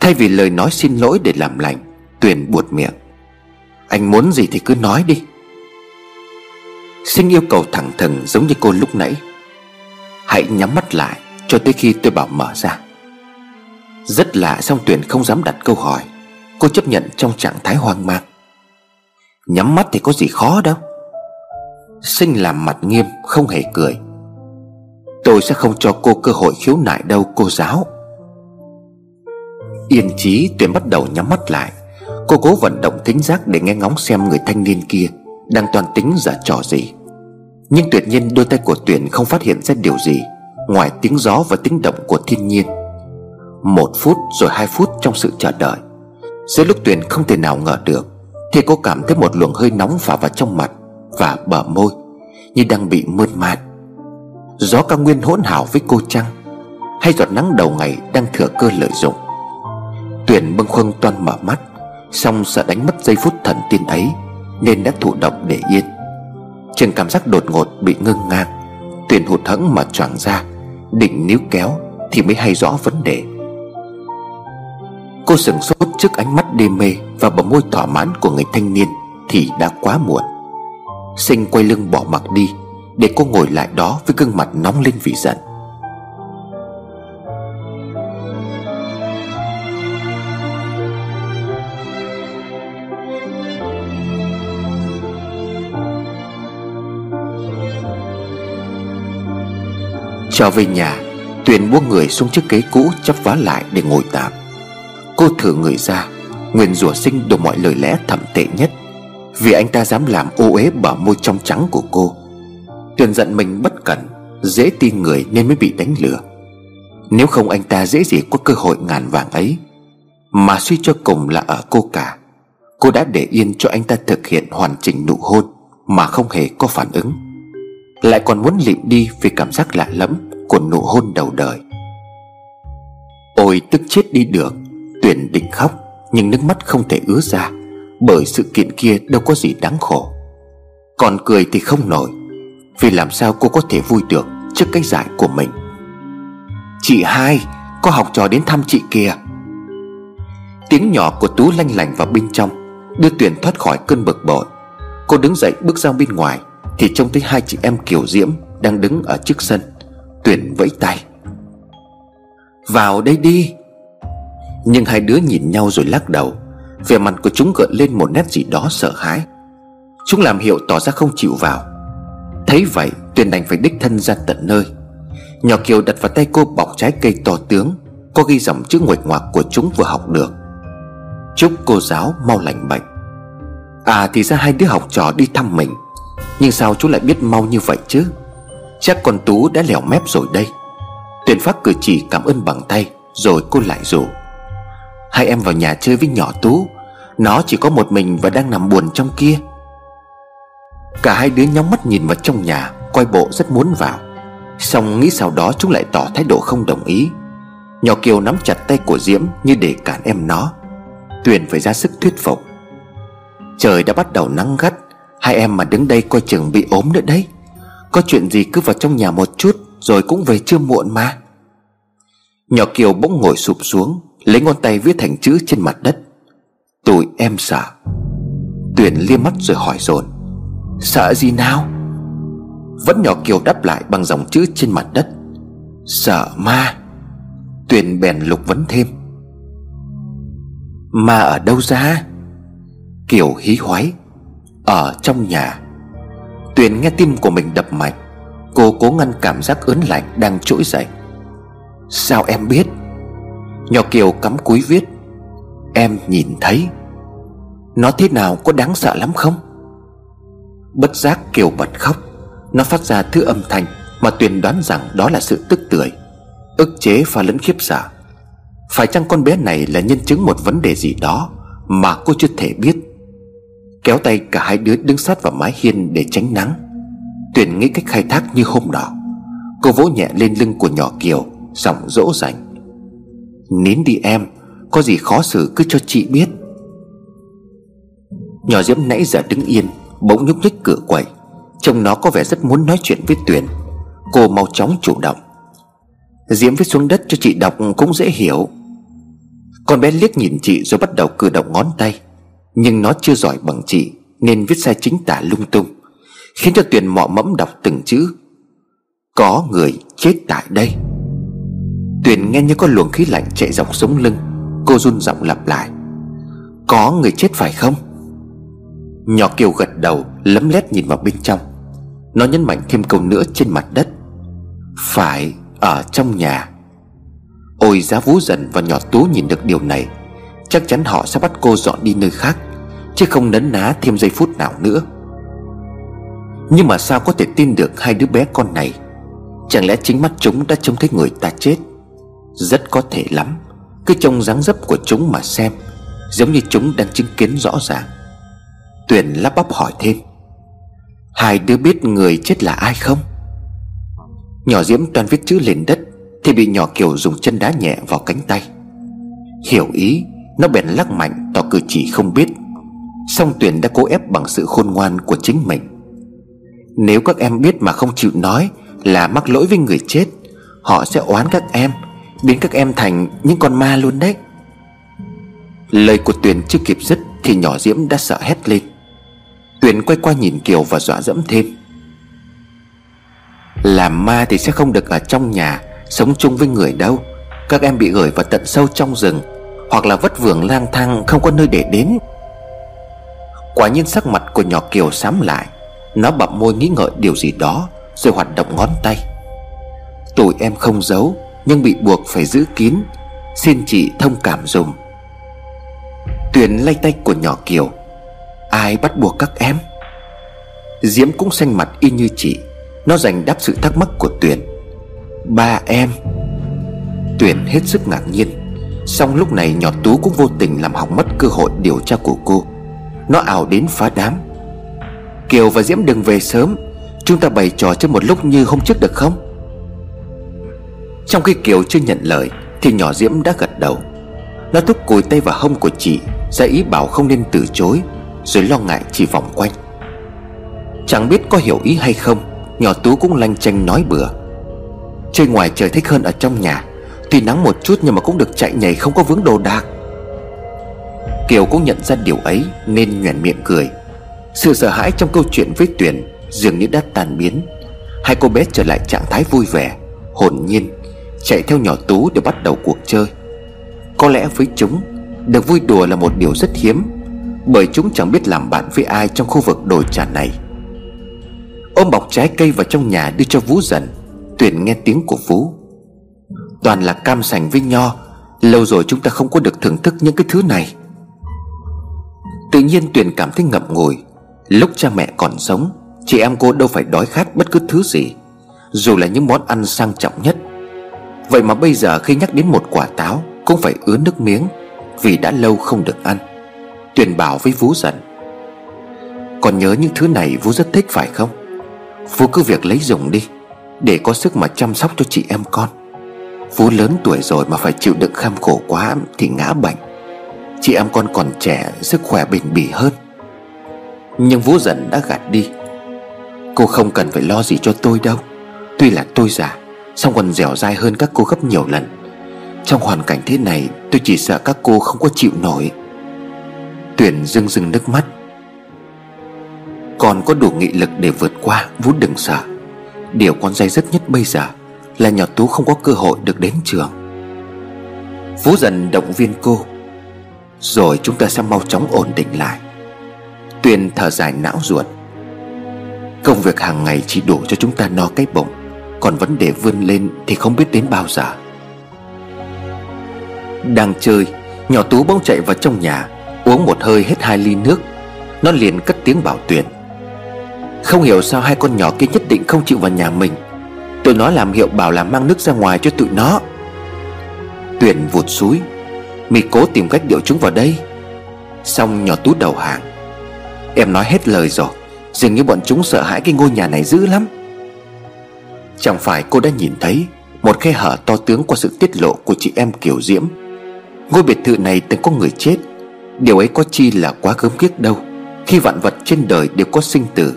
Thay vì lời nói xin lỗi để làm lành, Tuyền buột miệng. Anh muốn gì thì cứ nói đi. Sinh yêu cầu thẳng thừng giống như cô lúc nãy. Hãy nhắm mắt lại Cho tới khi tôi bảo mở ra. Rất lạ song Tuyền không dám đặt câu hỏi. Cô chấp nhận trong trạng thái hoang mang. Nhắm mắt thì có gì khó đâu. Sinh làm mặt nghiêm, không hề cười. Tôi sẽ không cho cô cơ hội khiếu nại đâu, cô giáo. Yên chí, Tuyền bắt đầu nhắm mắt lại. Cô cố vận động tính giác để nghe ngóng xem người thanh niên kia. Đang toàn tính giả trò gì. Nhưng tuyệt nhiên đôi tay của Tuyền không phát hiện ra điều gì, Ngoài tiếng gió và tiếng động của thiên nhiên. Một phút rồi hai phút trong sự chờ đợi, Giữa lúc Tuyền không thể nào ngờ được, Thì cô cảm thấy một luồng hơi nóng phả vào trong mặt Và bờ môi, Như đang bị mơn man. Gió cao nguyên hỗn hảo với cô chăng? Hay giọt nắng đầu ngày đang thừa cơ lợi dụng? Tuyền bâng khuâng toan mở mắt, Xong sợ đánh mất giây phút thần tiên ấy. Nên đã thụ động để yên. Trường cảm giác đột ngột bị ngưng ngang Tuyền hụt hẫng mà choàng ra, Định níu kéo Thì mới hay rõ vấn đề. Cô sửng sốt trước ánh mắt đê mê Và bờ môi thỏa mãn của người thanh niên Thì đã quá muộn. Sinh quay lưng bỏ mặc đi, Để cô ngồi lại đó với gương mặt nóng lên vì giận. Trở về nhà Tuyền buông người xuống chiếc ghế cũ chắp vá lại để ngồi tạm. Cô thử người ra Nguyên rủa sinh đủ mọi lời lẽ thậm tệ nhất, Vì anh ta dám làm ô uế bờ môi trong trắng của cô. Tuyền giận mình bất cẩn, Dễ tin người nên mới bị đánh lừa. Nếu không anh ta dễ gì có cơ hội ngàn vàng ấy. Mà suy cho cùng là ở cô cả, Cô đã để yên cho anh ta thực hiện hoàn chỉnh nụ hôn Mà không hề có phản ứng. Lại còn muốn lịm đi vì cảm giác lạ lẫm Của nụ hôn đầu đời. Ôi tức chết đi được, tuyển định khóc, Nhưng nước mắt không thể ứa ra, Bởi sự kiện kia đâu có gì đáng khổ. Còn cười thì không nổi, Vì làm sao cô có thể vui được Trước cái giải của mình? Chị hai, Có học trò đến thăm chị kìa Tiếng nhỏ của Tú lanh lành vào bên trong, Đưa tuyển thoát khỏi cơn bực bội. Cô đứng dậy bước ra bên ngoài thì trông thấy hai chị em Kiều Diễm Đang đứng ở trước sân, tuyển vẫy tay. Vào đây đi. Nhưng hai đứa nhìn nhau rồi lắc đầu, Vẻ mặt của chúng gợn lên một nét gì đó sợ hãi. Chúng làm hiệu tỏ ra không chịu vào. Thấy vậy, Tuyền đành phải đích thân ra tận nơi. Nhỏ Kiều đặt vào tay cô bọc trái cây to tướng Có ghi dòng chữ nguệch ngoạc của chúng vừa học được. Chúc cô giáo mau lành bệnh À thì ra hai đứa học trò đi thăm mình. Nhưng sao chú lại biết mau như vậy chứ? Chắc con Tú đã lèo mép rồi đây. Tuyền phát cử chỉ cảm ơn bằng tay, Rồi cô lại rủ. Hai em vào nhà chơi với nhỏ Tú. Nó chỉ có một mình và đang nằm buồn trong kia. Cả hai đứa nhóng mắt nhìn vào trong nhà, Coi bộ rất muốn vào. Xong nghĩ sau đó chúng lại tỏ thái độ không đồng ý. Nhỏ Kiều nắm chặt tay của Diễm Như để cản em nó. Tuyền phải ra sức thuyết phục. Trời đã bắt đầu nắng gắt Hai em mà đứng đây coi chừng bị ốm nữa đấy. Có chuyện gì cứ vào trong nhà một chút Rồi cũng về chưa muộn mà. Nhỏ Kiều bỗng ngồi sụp xuống, Lấy ngón tay viết thành chữ trên mặt đất. Tụi em sợ. Tuyền liếc mắt rồi hỏi dồn. Sợ gì nào? Vẫn nhỏ Kiều đáp lại bằng dòng chữ trên mặt đất. Sợ ma. Tuyền bèn lục vấn thêm. Ma ở đâu ra? Kiều hí hoái. Ở trong nhà, Tuyền nghe tim của mình đập mạnh. Cô cố ngăn cảm giác ớn lạnh đang trỗi dậy. Sao em biết? Nhỏ Kiều cắm cúi viết. Em nhìn thấy. Nó thế nào, có đáng sợ lắm không? Bất giác Kiều bật khóc. Nó phát ra thứ âm thanh Mà Tuyền đoán rằng đó là sự tức tưởi, Ức chế pha lẫn khiếp sợ. Phải chăng con bé này là nhân chứng một vấn đề gì đó Mà cô chưa thể biết? Kéo tay cả hai đứa đứng sát vào mái hiên để tránh nắng. Tuyền nghĩ cách khai thác như hôm đó Cô vỗ nhẹ lên lưng của nhỏ Kiều, Giọng dỗ dành. Nín đi em, Có gì khó xử cứ cho chị biết. Nhỏ Diễm nãy giờ đứng yên, Bỗng nhúc nhích cửa quầy Trông nó có vẻ rất muốn nói chuyện với Tuyền. Cô mau chóng chủ động. Diễm viết xuống đất cho chị đọc cũng dễ hiểu. Con bé liếc nhìn chị rồi bắt đầu cử động ngón tay. Nhưng nó chưa giỏi bằng chị, Nên viết sai chính tả lung tung, Khiến cho Tuyền mọ mẫm đọc từng chữ. Có người chết tại đây. Tuyền nghe như có luồng khí lạnh chạy dọc sống lưng, Cô run giọng lặp lại. Có người chết phải không? Nhỏ Kiều gật đầu, Lấm lét nhìn vào bên trong. Nó nhấn mạnh thêm câu nữa trên mặt đất. Phải ở trong nhà. Ôi giá vú dần và nhỏ tú nhìn được điều này Chắc chắn họ sẽ bắt cô dọn đi nơi khác, Chứ không nấn ná thêm giây phút nào nữa. Nhưng mà sao có thể tin được hai đứa bé con này? Chẳng lẽ chính mắt chúng đã trông thấy người ta chết? Rất có thể lắm, Cứ trông dáng dấp của chúng mà xem, Giống như chúng đang chứng kiến rõ ràng. Tuyền lắp bắp hỏi thêm. Hai đứa biết người chết là ai không? Nhỏ Diễm toàn viết chữ lên đất, Thì bị nhỏ Kiều dùng chân đá nhẹ vào cánh tay. Hiểu ý nó bèn lắc mạnh tỏ cử chỉ không biết. Song Tuyền đã cố ép bằng sự khôn ngoan của chính mình. Nếu các em biết mà không chịu nói Là mắc lỗi với người chết, Họ sẽ oán các em, Biến các em thành những con ma luôn đấy. Lời của Tuyền chưa kịp dứt Thì nhỏ Diễm đã sợ hét lên. Tuyền quay qua nhìn Kiều và dọa dẫm thêm. Làm ma thì sẽ không được ở trong nhà, Sống chung với người đâu. Các em bị gửi vào tận sâu trong rừng hoặc là vất vưởng lang thang không có nơi để đến. Quả nhiên sắc mặt của nhỏ Kiều xám lại. Nó bậm môi nghĩ ngợi điều gì đó, Rồi hoạt động ngón tay. Tụi em không giấu, Nhưng bị buộc phải giữ kín. Xin chị thông cảm dùm. Tuyền lay tay của nhỏ Kiều. Ai bắt buộc các em? Diễm cũng xanh mặt y như chị. Nó dành đáp sự thắc mắc của Tuyền. Ba em. Tuyền hết sức ngạc nhiên. Xong lúc này nhỏ Tú cũng vô tình làm hỏng mất cơ hội điều tra của cô. Nó ảo đến phá đám. Kiều và Diễm đừng về sớm. Chúng ta bày trò cho một lúc như hôm trước được không? Trong khi Kiều chưa nhận lời, Thì nhỏ Diễm đã gật đầu. Nó thúc cùi tay vào hông của chị, ra ý bảo không nên từ chối, Rồi lo ngại chỉ vòng quanh. Chẳng biết có hiểu ý hay không, Nhỏ Tú cũng lanh chanh nói bừa. Chơi ngoài trời thích hơn ở trong nhà. Tuy nắng một chút nhưng mà cũng được chạy nhảy, không có vướng đồ đạc. Kiều cũng nhận ra điều ấy Nên nhoẻn miệng cười. Sự sợ hãi trong câu chuyện với Tuyền Dường như đã tan biến. Hai cô bé trở lại trạng thái vui vẻ, Hồn nhiên, Chạy theo nhỏ Tú để bắt đầu cuộc chơi. Có lẽ với chúng, được vui đùa là một điều rất hiếm, Bởi chúng chẳng biết làm bạn với ai trong khu vực đồi trà này. Ôm bọc trái cây vào trong nhà đưa cho Vũ dần Tuyển nghe tiếng của Vũ Toàn là cam sành với nho, Lâu rồi chúng ta không có được thưởng thức những cái thứ này. Tự nhiên Tuyền cảm thấy ngậm ngùi, Lúc cha mẹ còn sống, Chị em cô đâu phải đói khát bất cứ thứ gì, Dù là những món ăn sang trọng nhất. Vậy mà bây giờ khi nhắc đến một quả táo, Cũng phải ứa nước miếng, vì đã lâu không được ăn. Tuyền bảo với Vũ dần Còn nhớ những thứ này Vũ rất thích phải không? Vũ cứ việc lấy dùng đi, Để có sức mà chăm sóc cho chị em con. Vú lớn tuổi rồi mà phải chịu đựng kham khổ quá Thì ngã bệnh. Chị em con còn trẻ, Sức khỏe bền bỉ hơn. Nhưng Vũ dần đã gạt đi. Cô không cần phải lo gì cho tôi đâu. Tuy là tôi già Xong còn dẻo dai hơn các cô gấp nhiều lần. Trong hoàn cảnh thế này, Tôi chỉ sợ các cô không có chịu nổi. Tuyển rưng rưng nước mắt. Còn có đủ nghị lực để vượt qua Vút đừng sợ. Điều con dây dứt nhất bây giờ là nhỏ Tú không có cơ hội được đến trường. Phú dần động viên cô, Rồi chúng ta sẽ mau chóng ổn định lại. Tuyền thở dài não ruột. Công việc hàng ngày chỉ đủ cho chúng ta no cái bụng, Còn vấn đề vươn lên thì không biết đến bao giờ. Đang chơi, Nhỏ Tú bỗng chạy vào trong nhà, Uống một hơi hết hai ly nước. Nó liền cất tiếng bảo Tuyền. Không hiểu sao hai con nhỏ kia nhất định không chịu vào nhà mình. Tụi nó làm hiệu bảo là mang nước ra ngoài cho tụi nó. Tuyền vụt suối mì cố tìm cách điệu chúng vào đây. Xong nhỏ Tú đầu hàng. Em nói hết lời rồi. Dường như bọn chúng sợ hãi cái ngôi nhà này dữ lắm. Chẳng phải cô đã nhìn thấy Một khe hở to tướng qua sự tiết lộ của chị em Kiều Diễm. Ngôi biệt thự này từng có người chết. Điều ấy có chi là quá gớm ghiếc đâu. Khi vạn vật trên đời đều có sinh tử.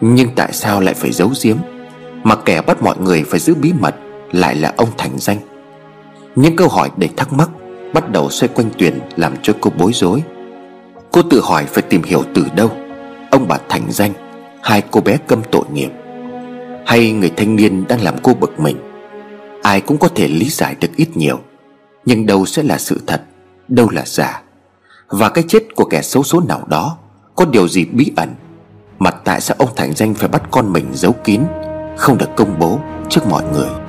Nhưng tại sao lại phải giấu giếm? Mà kẻ bắt mọi người phải giữ bí mật Lại là ông Thành Danh. Những câu hỏi đầy thắc mắc Bắt đầu xoay quanh Tuyền Làm cho cô bối rối. Cô tự hỏi phải tìm hiểu từ đâu Ông bà Thành Danh, Hai cô bé câm tội nghiệp. Hay người thanh niên đang làm cô bực mình, Ai cũng có thể lý giải được ít nhiều, Nhưng đâu sẽ là sự thật, Đâu là giả. Và cái chết của kẻ xấu số nào đó Có điều gì bí ẩn, Mà tại sao ông Thành Danh phải bắt con mình giấu kín không được công bố trước mọi người.